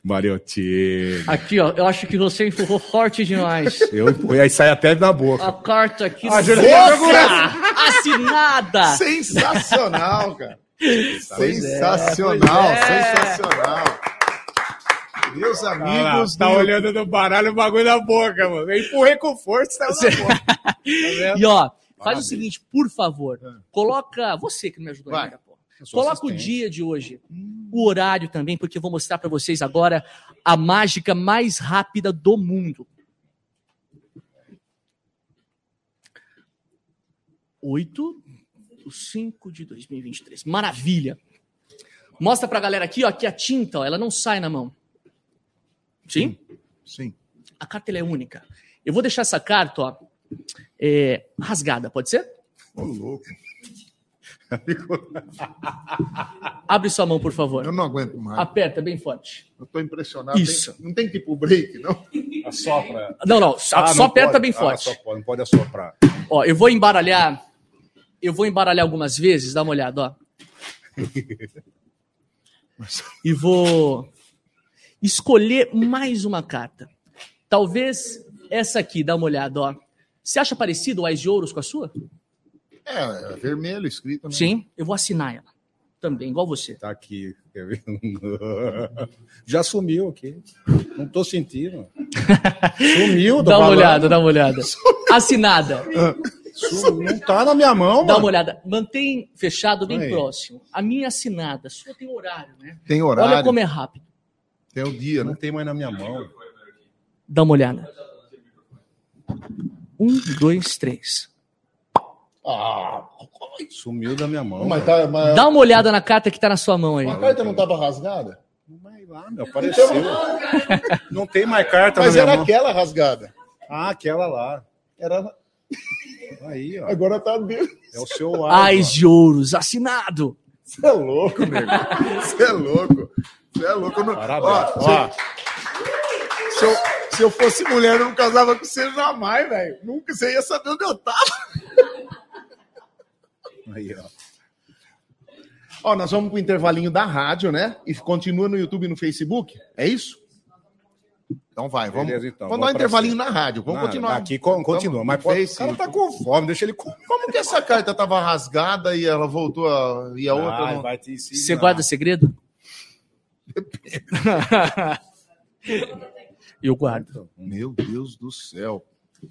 Mariottini. Aqui, ó. Eu acho que você empurrou forte demais. Eu empurrei, aí sai até na boca. A carta aqui. Ah, boca! Assinada! Sensacional, cara. <laughs> Pois é, Sensacional, pois é. sensacional. Meus Ah, lá, amigos tá do- olhando no baralho o bagulho na boca, mano. Eu empurrei com força e saiu na boca. <laughs> Tá? E ó, faz Maravilha. o seguinte, por favor. Coloca. Você que me ajudou Vai. ainda, pô. Coloca o dia de hoje, o horário também, porque eu vou mostrar para vocês agora a mágica mais rápida do mundo. 8 do 5 de 2023. Maravilha. Mostra pra galera aqui, ó, que a tinta, ó, ela não sai na mão. Sim? Sim. A carta é única. Eu vou deixar essa carta, ó, é, rasgada, pode ser? Ô, louco. Abre sua mão, por favor. Eu não aguento mais. Aperta bem forte. Eu tô impressionado. Isso. Tem- não tem tipo break, não? Assopra. Não, não, só, Ah, só não aperta pode. bem Ah, forte. só pode, não pode assoprar. Ó, eu vou embaralhar. Eu vou embaralhar algumas vezes, dá uma olhada, ó. <laughs> E vou escolher mais uma carta. Talvez essa aqui, dá uma olhada, ó. Você acha parecido o Ais de Ouros com a sua? É, é vermelho escrito. Né? Sim, eu vou assinar ela. Também, igual você. Tá aqui. <laughs> Já sumiu aqui. Não tô sentindo. <laughs> Sumiu, Dá uma olhada, dá uma olhada. <laughs> Assinada. Su- Não tá na minha mão, Dá mano. uma olhada. Mantém fechado bem Aí. próximo. A minha assinada. Sua tem horário, né? Tem horário, Olha como é rápido. tem o dia, Não tem mais na minha mão. Dá uma olhada. Um, dois, três. Ah, Sumiu da minha mão. mas, tá, mas Dá uma olhada na carta que tá na sua mão aí. a carta não tava rasgada? Vai lá, meu, apareceu. Não tem mais carta Mas na minha era mão. aquela rasgada. Ah, aquela lá. Era... Aí, ó. Agora tá dentro. É o seu ar. Ais de ouros, assinado. Você é louco, nego. Você é louco. Você é louco. Eu não... Parabéns. Ó, Ó, se, eu, se eu fosse mulher, eu não casava com você jamais, velho. Nunca. Você ia saber onde eu tava. Aí, ó. Ó, nós vamos pro intervalinho da rádio, né? E continua no YouTube e no Facebook. É isso? Então vai, vamos. Beleza, então. vamos dar um intervalinho cima. na rádio. Vamos Não, continuar. Aqui co- continua. Mas pode, o cara tá com fome, deixa ele comer. Como que essa carta tava rasgada e ela voltou a... e a outra não? vai te. Você guarda segredo? <laughs> <laughs> Eu guardo. Meu Deus do céu.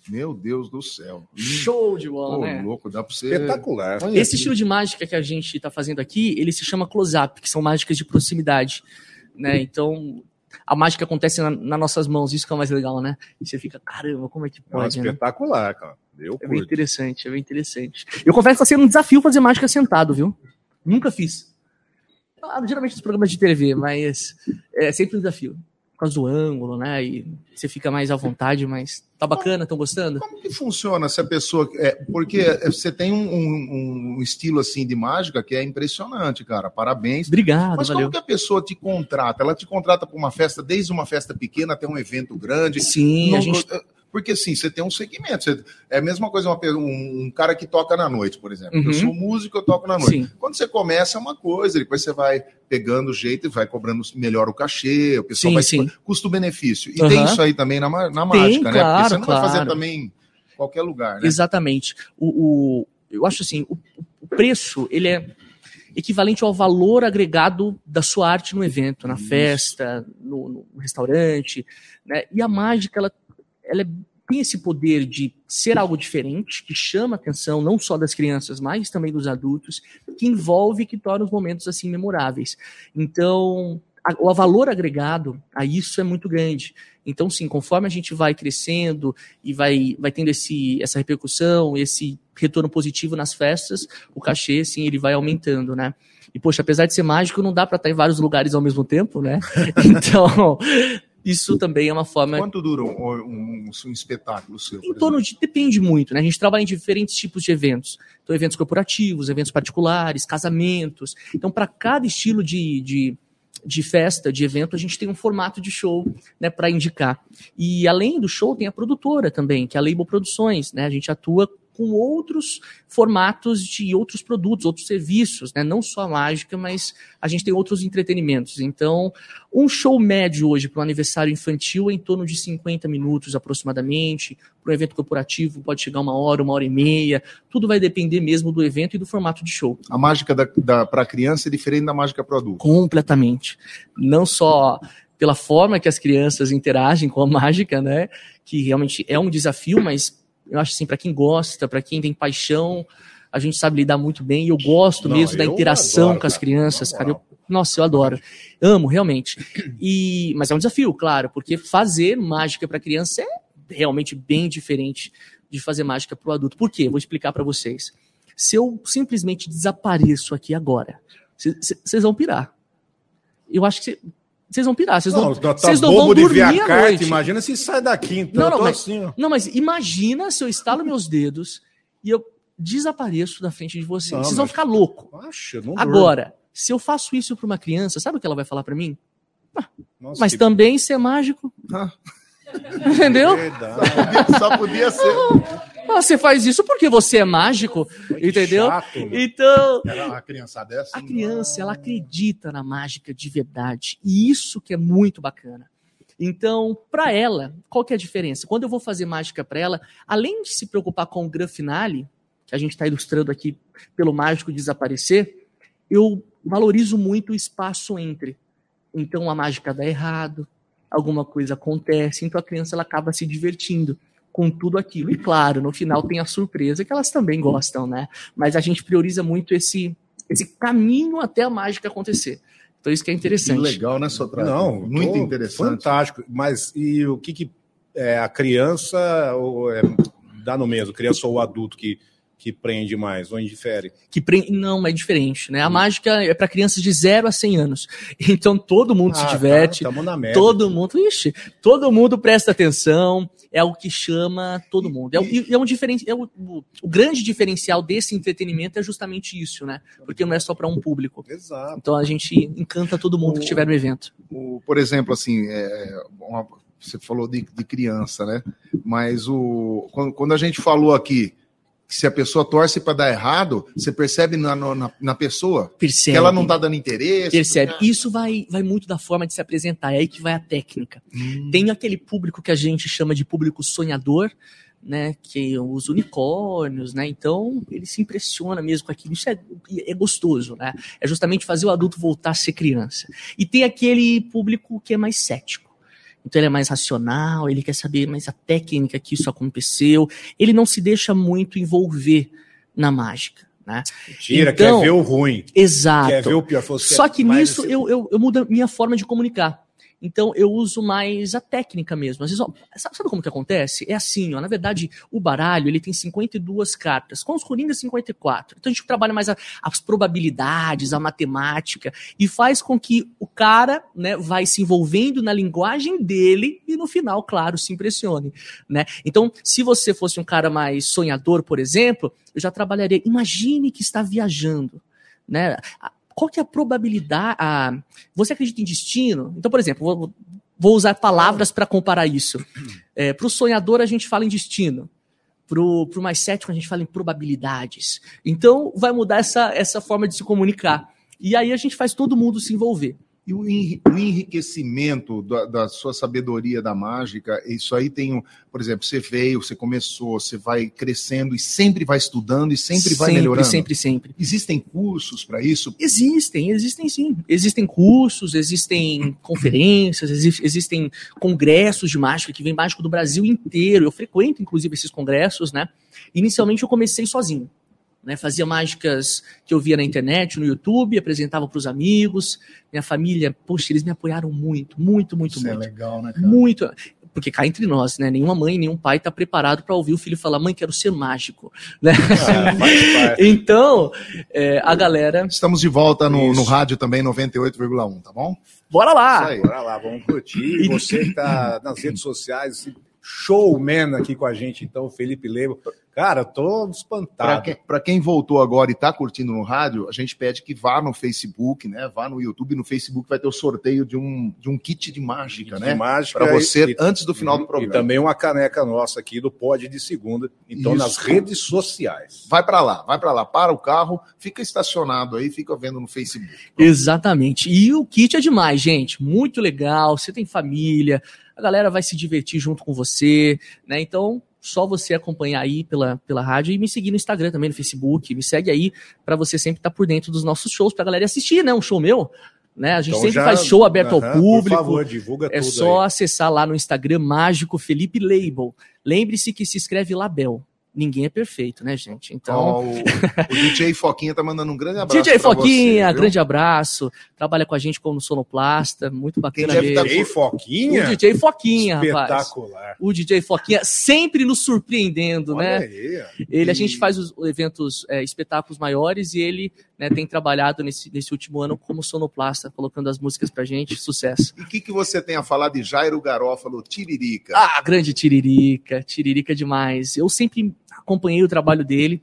Meu Deus do céu. Show de bola, Ô, né? louco, dá pra você. Espetacular. Esse estilo de mágica que a gente está fazendo aqui, ele se chama close-up, que são mágicas de proximidade, né? Então, a mágica acontece na, nas nossas mãos, isso que é o mais legal, né? E você fica, caramba, como é que Não, pode, né? espetacular, cara. Eu É bem interessante, é bem interessante. Eu confesso que tá sendo um desafio fazer mágica sentado, viu? Nunca fiz. Ah, geralmente nos programas de TV, mas é sempre um desafio. Por causa do ângulo, né? E você fica mais à vontade, mas tá bacana, estão gostando? Como que funciona se a pessoa. É, porque você tem um, um- um estilo assim de mágica que é impressionante, cara. Parabéns. Obrigado, Mas valeu. como que a pessoa te contrata? Ela te contrata para uma festa, desde uma festa pequena até um evento grande. Sim, a Não- gente Porque assim, você tem um segmento. você- é a mesma coisa uma um, um cara que toca na noite, por exemplo. Uhum. Eu sou músico, eu toco na noite. Sim. Quando você começa é uma coisa, depois você vai pegando o jeito e vai cobrando melhor o cachê, o pessoal Sim, vai sim. custo-benefício. E Aham. tem isso aí também na, na Tem, mágica, né? claro, Porque você não vai fazer claro. também em qualquer lugar, né? Exatamente. O, o- eu acho assim, o, o preço ele é equivalente ao valor agregado da sua arte no evento, na Isso. festa, no, no restaurante, né? E a mágica ela, ela é- tem esse poder de ser algo diferente, que chama a atenção não só das crianças, mas também dos adultos, que envolve e que torna os momentos assim memoráveis. Então, a- o valor agregado a isso é muito grande. Então, sim, conforme a gente vai crescendo e vai, vai tendo esse, essa repercussão, esse retorno positivo nas festas, o cachê, sim, ele vai aumentando, né? E, poxa, apesar de ser mágico, não dá para estar em vários lugares ao mesmo tempo, né? <laughs> Então, isso também é uma forma Quanto dura um, um- um espetáculo seu? em torno de. Depende muito, né? A gente trabalha em diferentes tipos de eventos. Então, eventos corporativos, eventos particulares, casamentos. Então, para cada estilo de, de, de festa, de evento, a gente tem um formato de show né, para indicar. E além do show, tem a produtora também, que é a Label Produções. Né? A gente atua com outros formatos de outros produtos, outros serviços, né? não só a mágica, mas a gente tem outros entretenimentos. Então, um show médio hoje para um aniversário infantil é em torno de 50 minutos aproximadamente. Para um evento corporativo pode chegar uma hora, uma hora e meia. Tudo vai depender mesmo do evento e do formato de show. A mágica da, da, para criança é diferente da mágica para adulto. Completamente. Não só pela forma que as crianças interagem com a mágica, né? Que realmente é um desafio, mas eu acho assim, para quem gosta, para quem tem paixão, a gente sabe lidar muito bem. E eu gosto Não, mesmo da eu interação adoro, com as crianças, cara. Eu, nossa, eu adoro. Amo, realmente. E, mas é um desafio, claro, porque fazer mágica para criança é realmente bem diferente de fazer mágica para o adulto. Por quê? Vou explicar para vocês. Se eu simplesmente desapareço aqui agora, vocês vão pirar. Eu acho que vocês vão pirar. Vocês Não, não, tá vocês não vão de dormir a carta, noite. imagina se sai daqui, então. Não, não, mas- assim, ó. Não, mas imagina se eu estalo meus dedos e eu desapareço da frente de vocês. Não, vocês vão ficar louco. Eu não durmo. Agora, se eu faço isso para uma criança, sabe o que ela vai falar para mim? Nossa, Mas que também ser mágico. Ah. <laughs> Entendeu? verdade. Só podia ser. Ah, você faz isso porque você é mágico, Que entendeu? chato. Então, a criançada é assim. a criança, ela acredita na mágica de verdade. E isso que é muito bacana. Então, para ela, qual que é a diferença? Quando eu vou fazer mágica para ela, além de se preocupar com o gran finale, que a gente está ilustrando aqui pelo mágico desaparecer, eu valorizo muito o espaço entre. Então, a mágica dá errado, alguma coisa acontece, então a criança ela acaba se divertindo com tudo aquilo. E claro, no final tem a surpresa que elas também gostam, né? Mas a gente prioriza muito esse esse caminho até a mágica acontecer. Então isso que é Que interessante. legal, né, Sotrate? Não, muito interessante. Fantástico. Mas e o que, que é, a criança ou é, dá no mesmo? Criança ou adulto que, que prende mais ou indifere? Que pre... não, é diferente, né? A mágica é para crianças de 0 a 100 anos. <laughs> Então todo mundo se Ah, diverte, Tá, na média. todo mundo, ixi, todo mundo presta atenção, é o que chama todo mundo. É, o- e é um diferen... é o, o, o grande diferencial desse entretenimento é justamente isso, né? Porque não é só para um público. Exato. Então a gente encanta todo mundo que estiver no evento. O- por exemplo, assim, é, você falou de, de criança, né? Mas o, quando, quando a gente falou aqui que se a pessoa torce para dar errado, você percebe na, na, na pessoa Percebe. que ela não tá dando interesse. Percebe. Isso vai, vai muito da forma de se apresentar, é aí que vai a técnica. Hum. Tem aquele público que a gente chama de público sonhador, né? Que é os unicórnios, né? Então ele se impressiona mesmo com aquilo. Isso é, é gostoso, né? É justamente fazer o adulto voltar a ser criança. E tem aquele público que é mais cético. Então ele é mais racional, ele quer saber mais a técnica que isso aconteceu. Ele não se deixa muito envolver na mágica, né? Mentira, Então- quer ver o ruim. Exato. Quer ver o pior. Só quer que nisso esse- eu, eu, eu mudo a minha forma de comunicar. Então eu uso mais a técnica mesmo. Às vezes, ó, sabe, como que acontece? É assim, ó, na verdade, o baralho ele tem 52 cartas, com os coringas 54. Então a gente trabalha mais a- as probabilidades, a matemática, e faz com que o cara né, vai se envolvendo na linguagem dele e no final, claro, se impressione. Né? Então, se você fosse um cara mais sonhador, por exemplo, eu já trabalharia. Imagine que está viajando. Né? Qual que é a probabilidade? a- Você acredita em destino? Então, por exemplo, vou, vou usar palavras para comparar isso. para o sonhador, a gente fala em destino. Para o mais cético, a gente fala em probabilidades. Então, vai mudar essa, essa forma de se comunicar. E aí a gente faz todo mundo se envolver. E o enri- o enriquecimento da, da sua sabedoria da mágica, isso aí tem, um, por exemplo, você veio, você começou, você vai crescendo e sempre vai estudando e sempre, vai melhorando. Sempre, sempre. Existem cursos para isso? Existem, existem sim. Existem cursos, existem conferências, exi- existem congressos de mágica que vem mágico do Brasil inteiro. Eu frequento, inclusive, esses congressos, né? Inicialmente eu comecei sozinho. Né, fazia mágicas que eu via na internet, no YouTube, apresentava para os amigos, minha família, poxa, eles me apoiaram muito, muito, muito, Isso é muito. legal, né, cara? Muito. Porque cá entre nós, né? Nenhuma mãe, nenhum pai está preparado para ouvir o filho falar, mãe, quero ser mágico. Né? Ah, parte. <laughs> Então, é, a galera, Estamos de volta no, no rádio também 98,1, tá bom? bora lá! Isso aí. Bora lá, vamos curtir. Você que tá nas redes sociais, esse showman aqui com a gente, então, Felipe Leibo. Cara, eu tô Para espantado. quem, pra quem voltou agora e está curtindo no rádio, a gente pede que vá no Facebook, né? Vá no YouTube. No Facebook vai ter o sorteio de um, de um kit de mágica, De né? mágica Para você e- antes do final do E programa. também uma caneca nossa aqui do Pod de Segunda. Então, Isso. nas redes sociais. Vai para lá, vai para lá, para o carro, fica estacionado aí, fica vendo no Facebook. Exatamente. E o kit é demais, gente. Muito legal. Você tem família, a galera vai se divertir junto com você, né? Então, só você acompanhar aí pela, pela rádio e me seguir no Instagram também, no Facebook. Me segue aí para você sempre estar por dentro dos nossos shows, pra galera assistir, né? Um show meu. Né? A gente Então sempre já- faz show aberto ao público. Por favor, divulga É só aí. acessar lá no Instagram Mágico Felipe Label. Lembre-se que se escreve Label. Ninguém é perfeito, né, gente? Então, Ó, o, o <laughs> DJ Foquinha tá mandando um grande abraço. DJ Foquinha, você, grande abraço. Trabalha com a gente como sonoplasta, muito bacana Quem tá mesmo. Ei, Foquinha? O DJ Foquinha, rapaz. Espetacular. O DJ Foquinha sempre nos surpreendendo, Olha né? aí. Ele, a gente faz os eventos, é, espetáculos maiores e ele né, tem trabalhado nesse, nesse último ano como sonoplasta, colocando as músicas pra gente. Sucesso. E o que, que você tem a falar de Jairo Garófalo Tiririca? Ah, grande Tiririca, Tiririca demais. Eu sempre acompanhei o trabalho dele.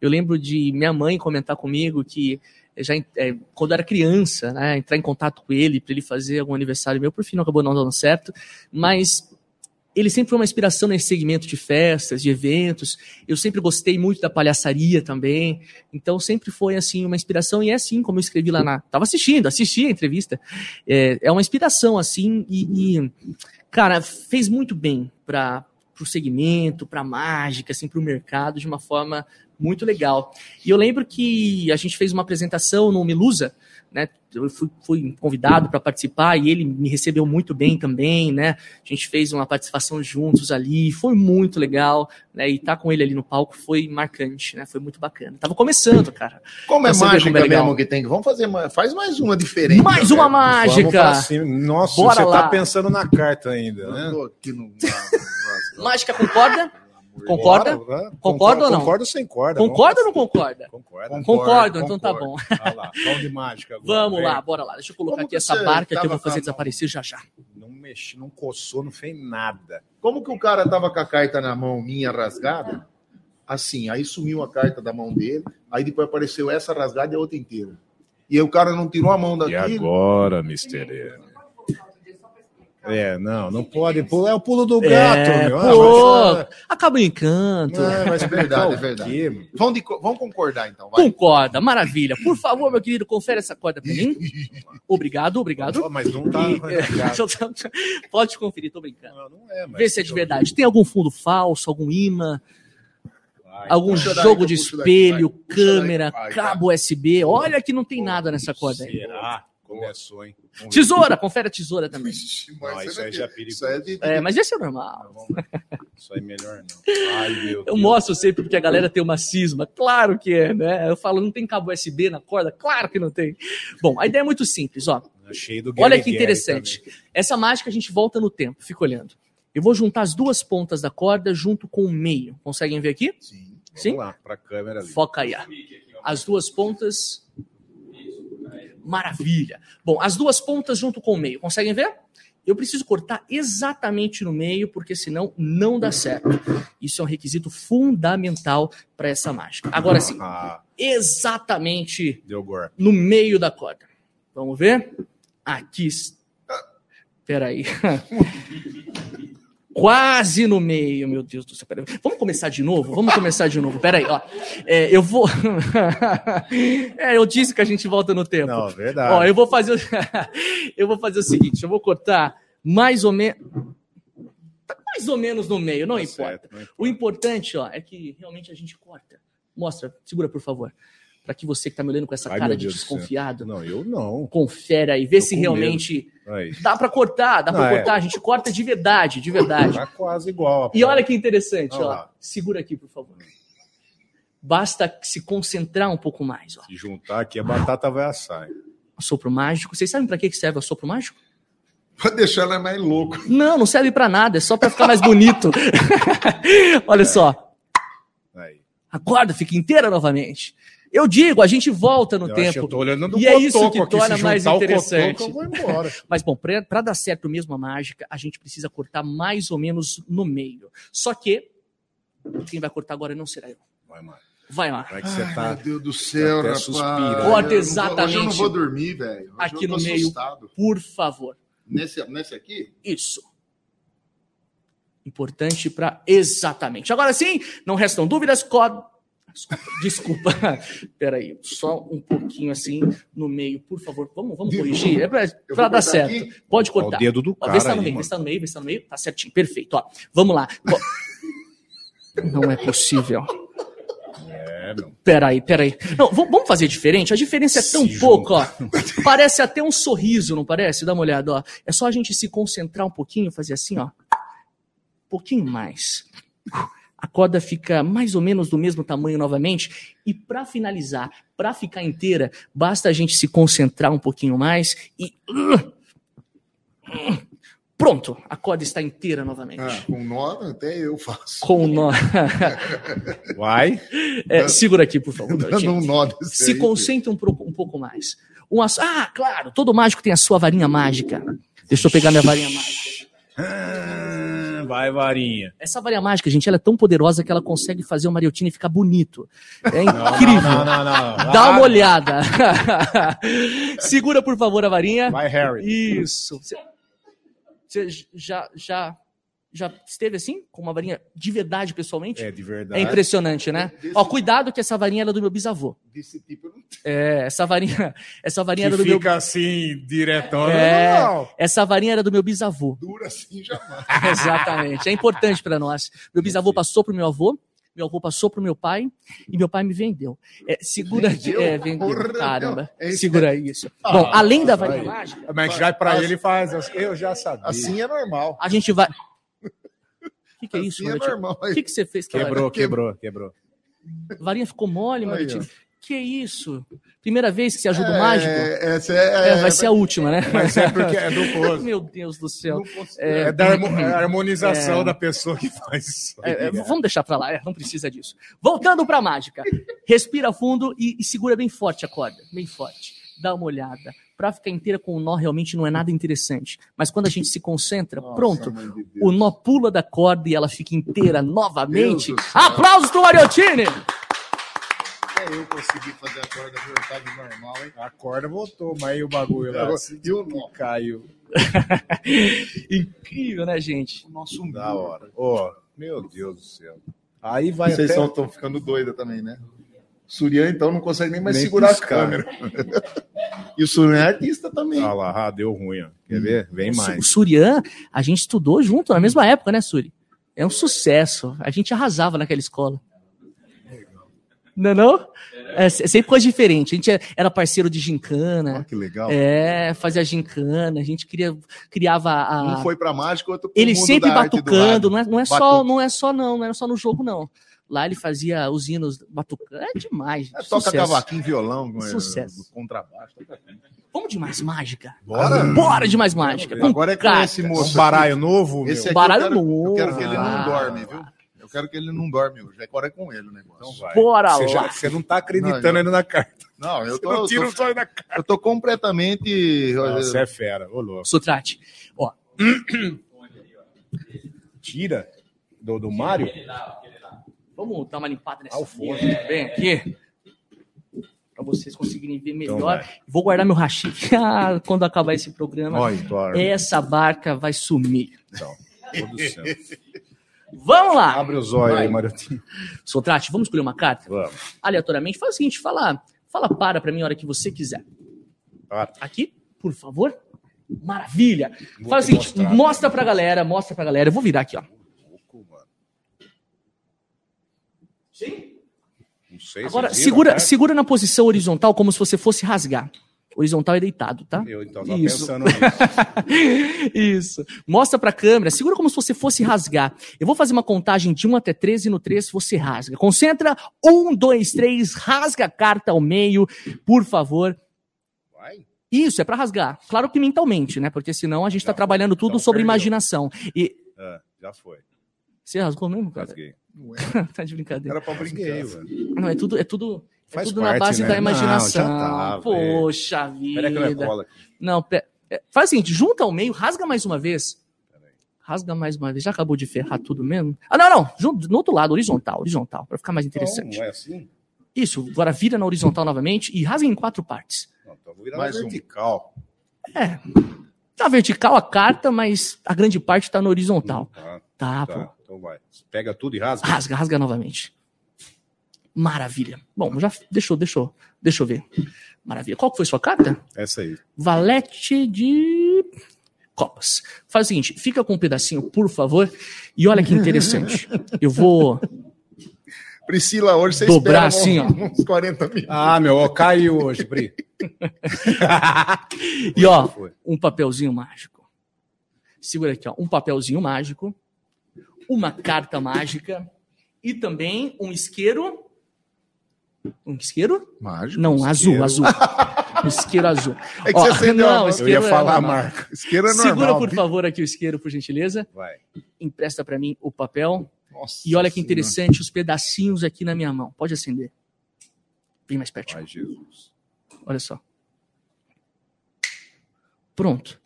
Eu lembro de minha mãe comentar comigo que já é, quando eu era criança, né, entrar em contato com ele para ele fazer algum aniversário meu, por fim não acabou não dando certo, mas ele sempre foi uma inspiração nesse segmento de festas, de eventos. Eu sempre gostei muito da palhaçaria também. Então sempre foi assim uma inspiração e é assim como eu escrevi lá na, tava assistindo, assisti a entrevista. É, é uma inspiração assim e, e cara fez muito bem para o segmento, para mágica, assim, para o mercado de uma forma muito legal. E eu lembro que a gente fez uma apresentação no Milusa, né? Eu fui, fui convidado para participar e ele me recebeu muito bem também, né? A gente fez uma participação juntos ali, foi muito legal, né? E estar com ele ali no palco foi marcante, né? Foi muito bacana. Tava começando, cara. Como é mágica como é mesmo que tem? Vamos fazer mais. Faz mais uma diferente. Mais uma galera. Vamos pra mágica! Nossa, Bora você lá. tá pensando na carta ainda, Eu né? tô aqui no. <laughs> Mágica concorda? Concorda? Né? Concorda ou não? Concordo sem corda. Concorda ou não concorda? <laughs> Concorda. Concordo, Concordo, então tá bom. Olha lá, de mágica agora. Vamos lá, bora lá. Deixa eu colocar Como aqui essa barca que eu vou fazer desaparecer já já. Não mexi, não coçou, não fez nada. Como que o cara tava com a carta na mão minha rasgada? Assim, aí sumiu a carta da mão dele, aí depois apareceu essa rasgada e a outra inteira. E aí o cara não tirou a mão E daqui. agora, Mr. É, não, não pode. pular, É o pulo do gato, É, meu. pô, Ah, mas, acaba o encanto. ah, mas É verdade, é verdade. quê, meu? Vamos, de vamos concordar então, vai. Concorda, maravilha. Por favor, meu querido, confere essa corda pra mim. <laughs> Obrigado, obrigado. Oh, mas não tá. E, é, <laughs> pode conferir, tô brincando. Não, não é, mas- Vê se é de verdade. Tem algum fundo falso, algum imã, Vai, algum daí, jogo então de daqui, espelho, daí, câmera, vai, cabo USB. Olha que não tem nada nessa corda aí. Será? Começou, hein? Vamos ver. Tesoura, confere a tesoura também. <laughs> Vixe, Não, mas isso aí já é perigoso. Isso aí é de- É, mas esse é normal. Isso aí melhor não. Ai, meu Eu Deus. mostro sempre porque a galera tem uma cisma. Claro que é, né? Eu falo, não tem cabo USB na corda? Claro que não tem. Bom, a ideia é muito simples, ó. Cheio do Olha que interessante. Essa mágica a gente volta no tempo, fica olhando. Eu vou juntar as duas pontas da corda junto com o meio. Conseguem ver aqui? Sim. Sim? Vamos lá, pra câmera ali. Foca aí. ó. As duas pontas. Maravilha. Bom, as duas pontas junto com o meio. Conseguem ver? Eu preciso cortar exatamente no meio, porque senão não dá certo. Isso é um requisito fundamental para essa mágica. Agora sim, Ah, exatamente no meio da corda. Vamos ver? Aqui. Peraí. <laughs> Quase no meio, meu Deus do céu. Peraí. Vamos começar de novo? Vamos começar de novo. Peraí, ó. É, eu vou. <laughs> é, eu disse que a gente volta no tempo. Não, verdade. Ó, eu vou fazer. o- <laughs> eu vou fazer o seguinte: eu vou cortar mais ou menos. Mais ou menos no meio, não Tá importa. certo, não importa. O importante, ó, é que realmente a gente corta. Mostra, segura, por favor. Para que você que tá me olhando com essa Ai, cara de Deus desconfiado, Não, eu não. confere aí, vê Tô se realmente dá para cortar, dá para é. cortar. A gente corta de verdade, de verdade. Tá quase igual. E olha que interessante, Olha ó. lá. Segura aqui, por favor. Basta se concentrar um pouco mais, ó. Se juntar aqui, a batata vai assar. hein? Sopro mágico. Vocês sabem para que serve o sopro mágico? Pra deixar ela mais louco. Não, não serve para nada, é só para ficar mais bonito. <laughs> olha só, Aí. a corda fica inteira novamente. Eu digo, a gente volta no Eu tempo. eu tô olhando no E é isso que aqui, torna mais interessante. cotoco. <laughs> Mas, bom, para dar certo mesmo a mágica, a gente precisa cortar mais ou menos no meio. Só que quem vai cortar agora não será eu. Vai, mano. Vai lá. Vai que você Ai, tá. meu Deus do céu, até rapaz. Corta Eu não vou- eu exatamente não vou dormir, velho. Aqui eu tô no meio. assustado. Por favor. Nesse, nesse aqui? Isso. Importante para exatamente. Agora sim, não restam dúvidas. Co... <laughs> Desculpa. Peraí, só um pouquinho assim no meio, por favor. Vamos, vamos De corrigir. É para dar certo. aqui? Pode cortar. o dedo do cara vê se tá no meio, vê se tá no meio, vê se tá no meio. Tá certinho, perfeito. Ó, vamos lá. Não é possível. É, meu. Peraí, peraí. Não, vamos fazer diferente? A diferença é tão Se pouco, ó. Parece até um sorriso, não parece? Dá uma olhada, ó. É só a gente se concentrar um pouquinho, fazer assim, ó. Um pouquinho mais. A corda fica mais ou menos do mesmo tamanho novamente. E para finalizar, para ficar inteira, basta a gente se concentrar um pouquinho mais e. Pronto, a corda está inteira novamente. Ah, com nó, até eu faço. Com o nó. <laughs> Vai. É, segura aqui, por favor. Um nó desse Se aí, concentre um, pouco- um pouco mais. Um ass- Ah, claro, todo mágico tem a sua varinha mágica. Deixa eu pegar minha varinha mágica. Ah, Vai, varinha. Essa varinha mágica, gente, ela é tão poderosa que ela consegue fazer o Mariotini ficar bonito. É Não, incrível. Não, não, não. <laughs> Dá Vai. uma olhada. <laughs> Segura, por favor, a varinha. Vai, Harry. Isso. Você, você já, já, já esteve assim? Com uma varinha de verdade, pessoalmente? É, de verdade. É impressionante, né? Ó, cuidado que essa varinha era do meu bisavô. Desse tipo eu não. É, essa varinha, <laughs> essa varinha Que era do meu fica assim, diretão. É. Não. Essa varinha era do meu bisavô. dura assim jamais. <laughs> Exatamente. É importante para nós. Meu bisavô passou pro meu avô, meu avô passou pro meu pai e meu pai me vendeu. É, segura Vendeu? É, vendeu. Porra, Caramba. É isso segura isso. Ah, Bom, além da vai. varinha mágica, Mas já pra ele faz. Eu já sabia. Assim é normal. a gente vai. O que, que é isso, Assim é Manotinho? normal. O que, que você fez? Quebrou, Que- quebrou, quebrou. varinha? A varinha ficou mole, ó. Que isso? Primeira vez que você ajuda o mágico? É, essa é, É, vai ser a última, né? Mas é porque é <laughs> do poço. Meu Deus do céu. É da é harmonização É. da pessoa que faz isso. É, é, vamos deixar pra lá, é, não precisa disso. Voltando pra mágica. Respira fundo e, e segura bem forte a corda. Bem forte. Dá uma olhada. Pra ficar inteira com o nó realmente não é nada interessante. Mas quando a gente se concentra, Nossa, pronto. de. O nó pula da corda e ela fica inteira novamente. Aplausos pro Mariotini! Até eu consegui fazer a corda voltar de normal, hein? A corda voltou, mas aí o bagulho lá E o nó? caiu. <laughs> Incrível, né, gente? O nosso umbigo. Da hora. Ó, meu Deus do céu. Aí vai Vocês até... estão ficando doida também, né? O Surian, então, não consegue nem mais Nem segurar piscar. a câmera. <laughs> e o Surian é artista também. Ah lá, ah, deu ruim, ó. Quer ver? Vem O mais. Surian, a gente estudou junto na mesma época, né, Suri? É um sucesso. A gente arrasava naquela escola. Não é não? É, se- sempre coisa diferente. A gente é- era parceiro de gincana. Olha que legal. É, fazia gincana, a gente cria, criava a. Um foi pra mágica, outro pro Ele mundo sempre da arte do batucando, não é, não é só, não é só não, não era só no jogo não. Lá ele fazia os hinos batucando, é demais. É, toca cavaquinho, violão, é, Sucesso. contrabaixo. toca tudo. Vamos de mais mágica. Bora. Bora de mais mágica. Agora é com cartas. esse Um moço. baralho novo, meu. Esse Baralho eu, quero, novo. eu quero que ele não Ah. dorme, viu? Eu quero que ele não dorme hoje. Agora é com ele o negócio. Então vai. Bora você, já- lá. você não tá acreditando Não, eu- ainda na carta. Não, eu Você tô, não eu tira tô, o sonho da carta. eu tô completamente. Você é fera, ô louco. Sotrate. Ó, Tira do, do Mário? Vamos dar uma limpada nessa fone. mesa. Bem aqui. Pra vocês conseguirem ver Então melhor. vai. Vou guardar meu rachi <laughs> ah, quando acabar esse programa. Olha, dorme. Essa barca vai sumir. Então. <laughs> Vamos lá! Abre os olhos aí, Mariotinho. Sotrate, vamos escolher uma carta? Vamos. Aleatoriamente. Fala o seguinte, fala, fala para pra mim a hora que você quiser. Para. Aqui, por favor. Maravilha. Vou Fala o te seguinte, mostrar. mostra pra galera, mostra pra galera. Eu vou virar aqui, ó. Não sei Agora, viram segura, carta? segura na posição horizontal como se você fosse rasgar. Horizontal é deitado, tá? Eu então tava Isso. pensando nisso. <laughs> Isso. Mostra pra câmera, segura como se você fosse rasgar. Eu vou fazer uma contagem de 1 até 3 e no 3 você rasga. Concentra. 1, 2, 3, rasga a carta ao meio, por favor. Vai. Isso, é pra rasgar. Claro que mentalmente, né? Porque senão a gente tá trabalhando tudo Então sobre perdeu. imaginação. E. Ah, já foi. Você rasgou mesmo, cara? Rasguei. <laughs> tá de brincadeira. Era pra brincar. velho. Não, é tudo, é tudo, é Faz tudo na parte, base né? da Não, imaginação. já tá, Poxa vida. Peraí que não é cola aqui. Não, pe- é, faz o seguinte, junta ao meio, rasga mais uma vez. Rasga mais uma vez. Já acabou de ferrar tudo mesmo? Ah, não, não. Junto, no outro lado, horizontal, horizontal, para ficar mais interessante. Não, não é assim? Isso, agora vira na horizontal novamente e rasga em quatro partes. Não, então vou virar Mais na um. vertical. É. Na vertical a carta, mas a grande parte tá no horizontal. Tá, Tá, tá. pô. Então vai. Pega tudo e rasga. Rasga, rasga novamente. Maravilha. Bom, já deixou, deixou. Deixa eu ver. Maravilha. Qual que foi sua carta? Essa aí. Valete de copas. Faz o seguinte, fica com um pedacinho, por favor. E olha que interessante. Eu vou Priscila, hoje você Dobrar espera assim, ó. uns 40 minutos. Ah, meu, ó, caiu hoje, Pri. <laughs> E ó, um papelzinho mágico. Segura aqui, ó, um papelzinho mágico, uma carta mágica e também um isqueiro. Um isqueiro? Mágico. Não, isqueiro. azul, azul. <laughs> Um isqueiro azul. É que Ó, você acendeu não, Eu ia é falar a normal. marca. Isqueiro é normal. Segura, por favor, aqui o isqueiro, por gentileza. Vai. Empresta pra mim o papel. Nossa E olha que Senhora. interessante, os pedacinhos aqui na minha mão. Pode acender. Vem mais pertinho. Vai, Jesus. Olha só. Pronto.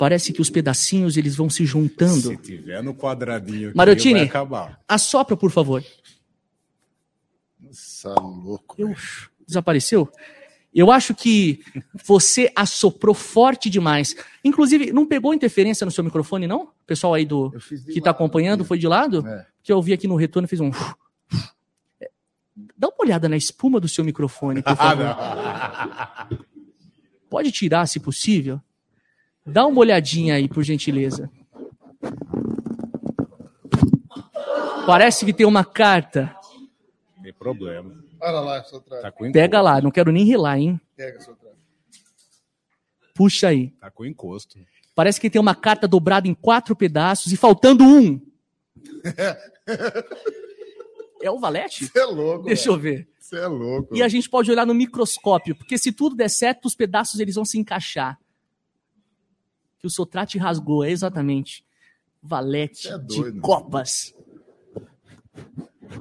Parece que os pedacinhos eles vão se juntando. Se tiver no quadradinho aqui, Mariotini. vai acabar. Assopra, por favor. Nossa, louco. Eu... Desapareceu? Eu acho que você assoprou forte demais. Inclusive, não pegou interferência no seu microfone, não? O pessoal aí do que tá lado acompanhando aqui. foi de lado? É. Que eu vi aqui no retorno fez um. É, Dá uma olhada na espuma do seu microfone, por <laughs> favor. Pode tirar, se possível. Dá uma olhadinha aí, por gentileza. Parece que tem uma carta. Tem problema. Olha lá, seu traje. Tá. Pega lá, não quero nem rilar, hein? Pega, seu traje. Puxa aí. Tá com encosto. Parece que tem uma carta dobrada em quatro pedaços e faltando um. <laughs> É o valete? Você é louco. Deixa eu ver. Você é louco. E a gente pode olhar no microscópio, porque se tudo der certo, os pedaços eles vão se encaixar. Que o Sotrate rasgou, é exatamente. Valete é de copas.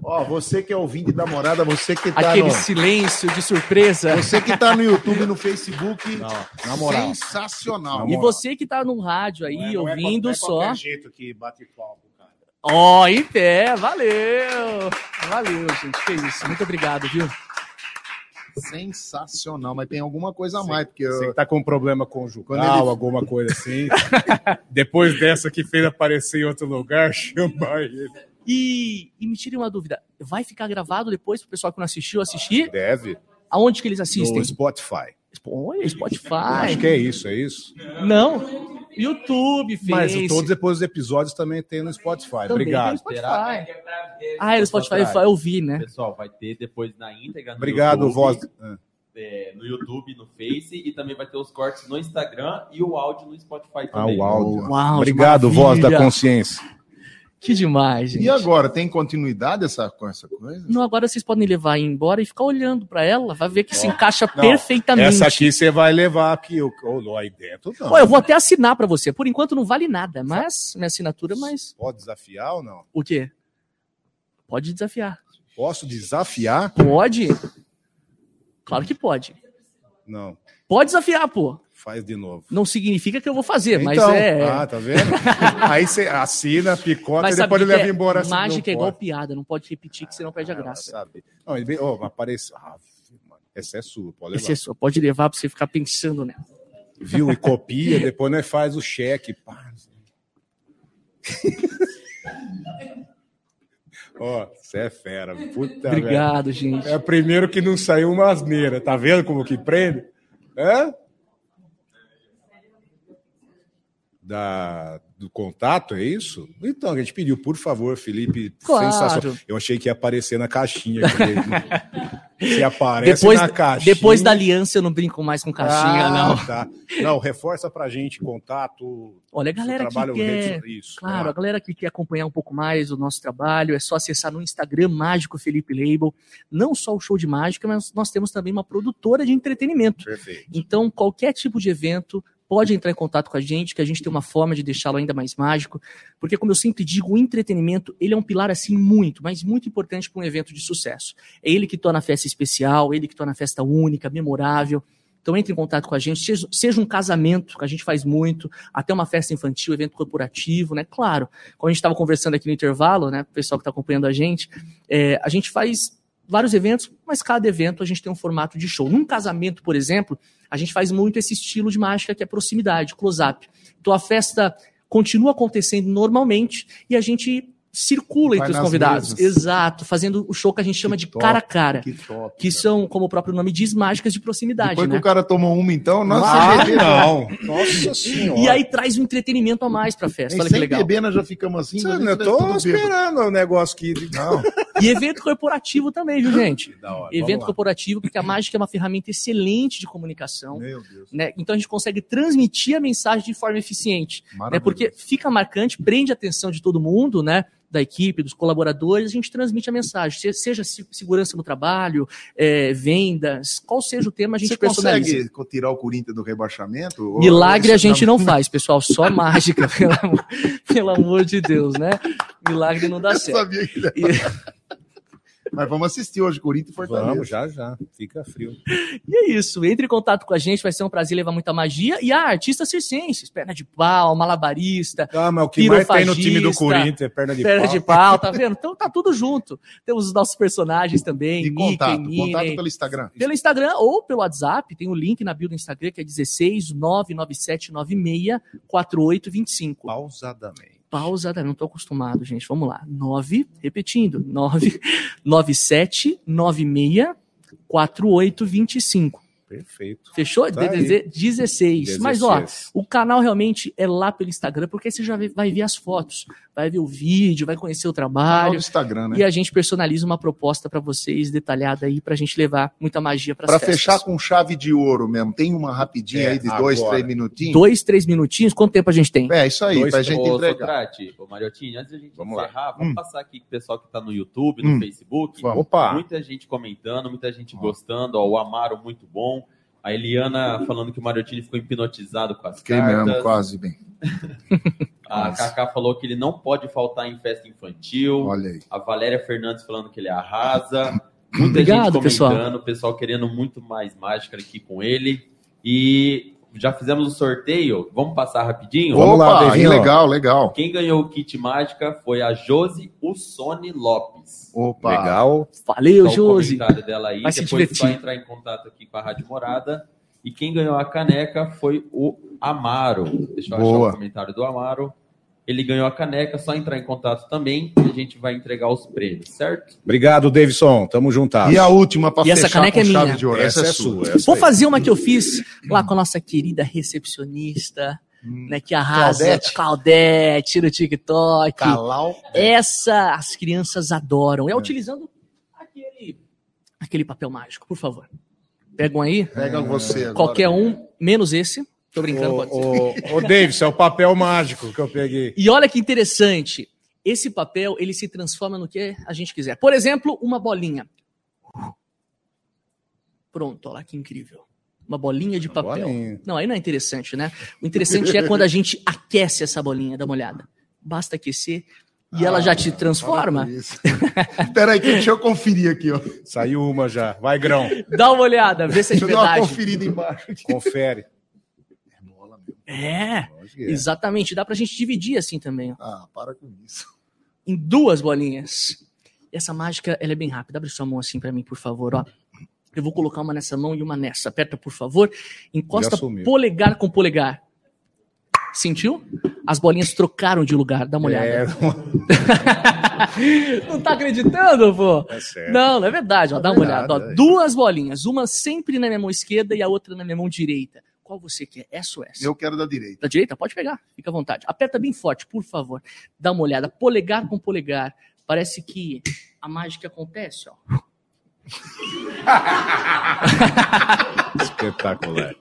Ó, você que é ouvinte da morada, você que tá Aquele no... silêncio de surpresa. Você que tá no YouTube e no Facebook, na moral. sensacional. E você que tá no rádio aí, ouvindo só. jeito que bate palmo, cara. Ó, em pé, valeu! Valeu, gente. Que isso. Muito obrigado, viu? Sensacional, mas tem alguma coisa a mais, porque Você eu... que tá com problema conjugal, ele- alguma coisa assim. <laughs> Depois dessa que fez aparecer em outro lugar, <laughs> chama ele. E, e me tire uma dúvida. Vai ficar gravado depois pro pessoal que não assistiu assistir? Deve. Aonde que eles assistem? No Spotify. Olha, Spotify. Acho que é isso, é isso. Não. YouTube, Face. Mas todos depois os episódios também tem no Spotify. Também Obrigado. no Spotify. Será? Ah, é no Spotify eu vi, né? Pessoal, vai ter depois na íntegra. no Obrigado, YouTube, voz. Ah. é, no YouTube, no Face e também vai ter os cortes no Instagram e o áudio no Spotify Ah, também. o áudio. Uau, Obrigado, que voz da maravilha. consciência. Que demais, gente. E agora, tem continuidade essa, com essa coisa? Não, agora vocês podem levar embora e ficar olhando pra ela, vai ver que se encaixa Não, perfeitamente. Essa aqui você vai levar aqui. o- o- Aí dentro não. Ó, eu vou até assinar pra você. Por enquanto não vale nada, mas minha assinatura, mas Pode desafiar ou não? o quê? Pode desafiar. Posso desafiar? Pode? Claro que pode. Não. Pode desafiar, pô. Faz de novo. Não significa que eu vou fazer, mas Então, é. Ah, tá vendo? <laughs> Aí você assina, picota mas e depois ele leva é? embora. assim, Mágica é igual piada, não pode repetir que senão perde a Ah, graça. sabe. Não, ele veio, ó, apareceu. Ah, mano, essa é sua, pode levar. Esse é só, pode levar pra você ficar pensando nela. Viu? E copia, <laughs> depois nós faz o cheque. Pá. <laughs> Ó, você é fera. Puta, velho. Obrigado, gente. É o primeiro que não saiu uma asneira. Tá vendo como que prende? É? Da, do contato, é isso? Então, a gente pediu, por favor, Felipe. Claro. Sensacional. Eu achei que ia aparecer na caixinha. <laughs> Se aparece Depois, na caixinha. depois da aliança eu não brinco mais com caixinha, Ah, não. Tá. Não, reforça pra gente contato. Olha, a galera que quer. Isso. Claro, a galera que quer acompanhar um pouco mais o nosso trabalho, é só acessar no Instagram Mágico Felipe Label. Não só o show de mágica, mas nós temos também uma produtora de entretenimento. Perfeito. Então, qualquer tipo de evento pode entrar em contato com a gente, que a gente tem uma forma de deixá-lo ainda mais mágico, porque como eu sempre digo, o entretenimento, ele é um pilar assim muito, mas muito importante para um evento de sucesso. É ele que torna a festa especial, ele que torna a festa única, memorável. Então entre em contato com a gente, seja, um casamento, que a gente faz muito, até uma festa infantil, evento corporativo, né? Claro, como a gente estava conversando aqui no intervalo, né? O pessoal que está acompanhando a gente, é, a gente faz vários eventos, mas cada evento a gente tem um formato de show. Num casamento, por exemplo, a gente faz muito esse estilo de mágica que é proximidade, close-up. Então a festa continua acontecendo normalmente e a gente circula Vai entre os convidados. mesas. Exato, fazendo o show que a gente chama de top, cara a cara, Que top. que são, como o próprio nome diz, mágicas de proximidade, Depois né? que o cara tomou uma, então, nossa, Ah, não. Nossa senhora. E aí traz um entretenimento a mais pra festa. Olha que sem legal. beber, nós já ficamos assim. Você- mas Eu é tô bêbado. esperando o negócio aqui. Não, E evento corporativo também, viu, gente? <laughs> Da hora, Evento corporativo, porque a mágica é uma ferramenta excelente de comunicação. meu Deus. Né? Então a gente consegue transmitir a mensagem de forma eficiente. Né? Porque fica marcante, prende a atenção de todo mundo, né? Da equipe, dos colaboradores, a gente transmite a mensagem. Se- Seja se- segurança no trabalho, é, vendas, qual seja o tema, a gente Você personaliza. consegue co- tirar o Corinthians do rebaixamento? Milagre a gente não faz, <laughs> pessoal, só mágica, pelo amor, pelo amor de Deus, né? Milagre não dá Eu certo. sabia que... E, Mas vamos assistir hoje, Corinthians e Fortaleza. Vamos, já, já. Fica frio. e é isso, entre em contato com a gente, vai ser um prazer levar muita magia. E ah, artistas circenses, perna de pau, malabarista, Ah, mas o que mais tem no time do Corinthians é perna de perna pau. de pau, tá vendo? Então tá tudo junto. Temos os nossos personagens também, E Mickey, contato, Minnie, contato pelo Instagram. pelo Instagram ou pelo WhatsApp, tem o link na bio do Instagram que é 16 99796 4825. Pausadamente. Pausa, não tô acostumado, gente. Vamos lá. 9, repetindo, 9 97 96 4825. Perfeito. Fechou? Tá DDZ 16. Mas ó, 16. o canal realmente é lá pelo Instagram, porque aí você já vai ver as fotos, vai ver o vídeo, vai conhecer o do trabalho. Instagram, né? E a gente personaliza uma proposta para vocês detalhada aí pra gente levar muita magia para Pra fechar com chave de ouro mesmo, tem uma rapidinha É, aí de dois, agora. três minutinhos? dois, três minutinhos. Quanto tempo a gente tem? É, isso aí, Dois, pra gente Ô, entregar. Sotrate, ô Mariotinho, antes da gente Vamos lá. encerrar, vamos Hum. passar aqui com o pessoal que tá no YouTube, no Hum. Facebook. Vamos. Opa! Muita gente comentando, muita gente gostando. Ó, o Amaro, muito bom. A Eliana falando que o Mariottini ficou hipnotizado com as Fiquei cartas. mesmo, quase bem. <laughs> A. Cacá falou que ele não pode faltar em festa infantil. Olha aí. A Valéria Fernandes falando que ele arrasa. Muita Obrigado, gente pessoal. comentando, o pessoal querendo muito mais mágica aqui com ele. E já fizemos o sorteio. Vamos passar rapidinho? Vamos lá, Opa, Devinho. legal, legal. Quem ganhou o kit mágica foi a Josi Ussoni Lopes. Opa. Legal. Valeu, Tá o Josi. comentário dela aí. Vai se Depois só divertir. entrar em contato aqui com a Rádio Morada. E quem ganhou a caneca foi o Amaro. Deixa eu Boa. achar o comentário do Amaro. Ele ganhou a caneca, só entrar em contato também e a gente vai entregar os prêmios, certo? Obrigado, Davidson. Tamo juntado. E a última pra E essa fechar caneca com é chave minha. de ouro. Essa é sua. essa Vou aí. fazer uma que eu fiz lá com a nossa querida recepcionista, né, que arrasa. Claudete. Claudete no TikTok. Calau. Essa as crianças adoram. É, É. utilizando aquele, aquele papel mágico, por favor. Pegam aí, Pega você agora. qualquer um, menos esse. Tô brincando, pode ser. Ô, ô, Davis, é o papel mágico que eu peguei. E olha que interessante. Esse papel, ele se transforma no que a gente quiser. Por exemplo, uma bolinha. Pronto, olha lá que incrível. Uma bolinha de papel. bolinha. Não, aí não é interessante, né? O interessante é quando a <laughs> gente aquece essa bolinha, dá uma olhada. Basta aquecer e ela já te transforma. Espera aí, que deixa eu conferir aqui, ó. Saiu uma já. Vai, grão. Dá uma olhada, vê se é de Deixa eu dar uma verdade. conferida embaixo. aqui. Confere. É, é. exatamente. Dá pra gente dividir assim também, ó, Ah, para com isso. em duas bolinhas. E essa mágica, ela é bem rápida. Abre sua mão assim pra mim, por favor, ó. Eu vou colocar uma nessa mão e uma nessa. Aperta, por favor. Encosta polegar com polegar. Sentiu? As bolinhas trocaram de lugar. Dá uma olhada. <laughs> É, <laughs> Não tá acreditando, pô? é certo. Não, não é verdade. Ó, dá uma verdade, olhada. Ó. Duas bolinhas. Uma sempre na minha mão esquerda e a outra na minha mão direita. Qual você quer? Essa ou essa? Eu quero da direita. Da direita? Pode pegar. Fica à vontade. Aperta bem forte, por favor. Dá uma olhada. Polegar com polegar. Parece que a mágica acontece, ó. <laughs> Espetacular.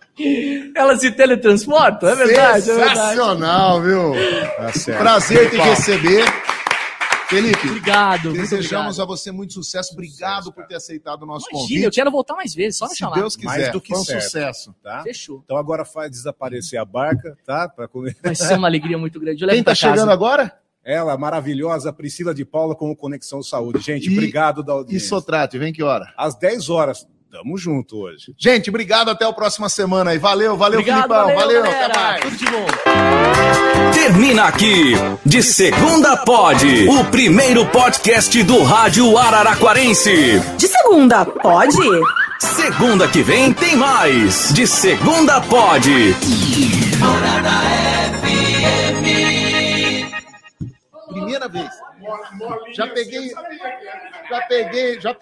Ela se teletransporta, é verdade, é verdade. Sensacional, viu? Tá certo. Prazer te receber. Felipe, Obrigado. desejamos obrigado. a você muito sucesso. Obrigado por ter aceitado o nosso Imagina, eu convite. quero voltar mais vezes, só me Se chamar. Deus quiser, Mais do que foi um sucesso. Tá? Fechou. Então agora faz desaparecer a barca, tá? Pra comer. Vai ser uma alegria muito grande. Eu Quem tá pra casa. chegando agora? Ela, maravilhosa Priscila de Paula com o Conexão Saúde. Gente, E- obrigado da E audiência. Sotrate, vem que hora? Às 10 horas. Tamo junto hoje. Gente, obrigado. Até a próxima semana aí. Valeu, valeu, Obrigado, Filipão. valeu, Valeu, até mais. Tudo de bom. Termina aqui. De segunda pode. O primeiro podcast do rádio Araraquarense. De segunda, pode? Segunda que vem tem mais. De segunda pode. Primeira vez. Já peguei. Já peguei. Já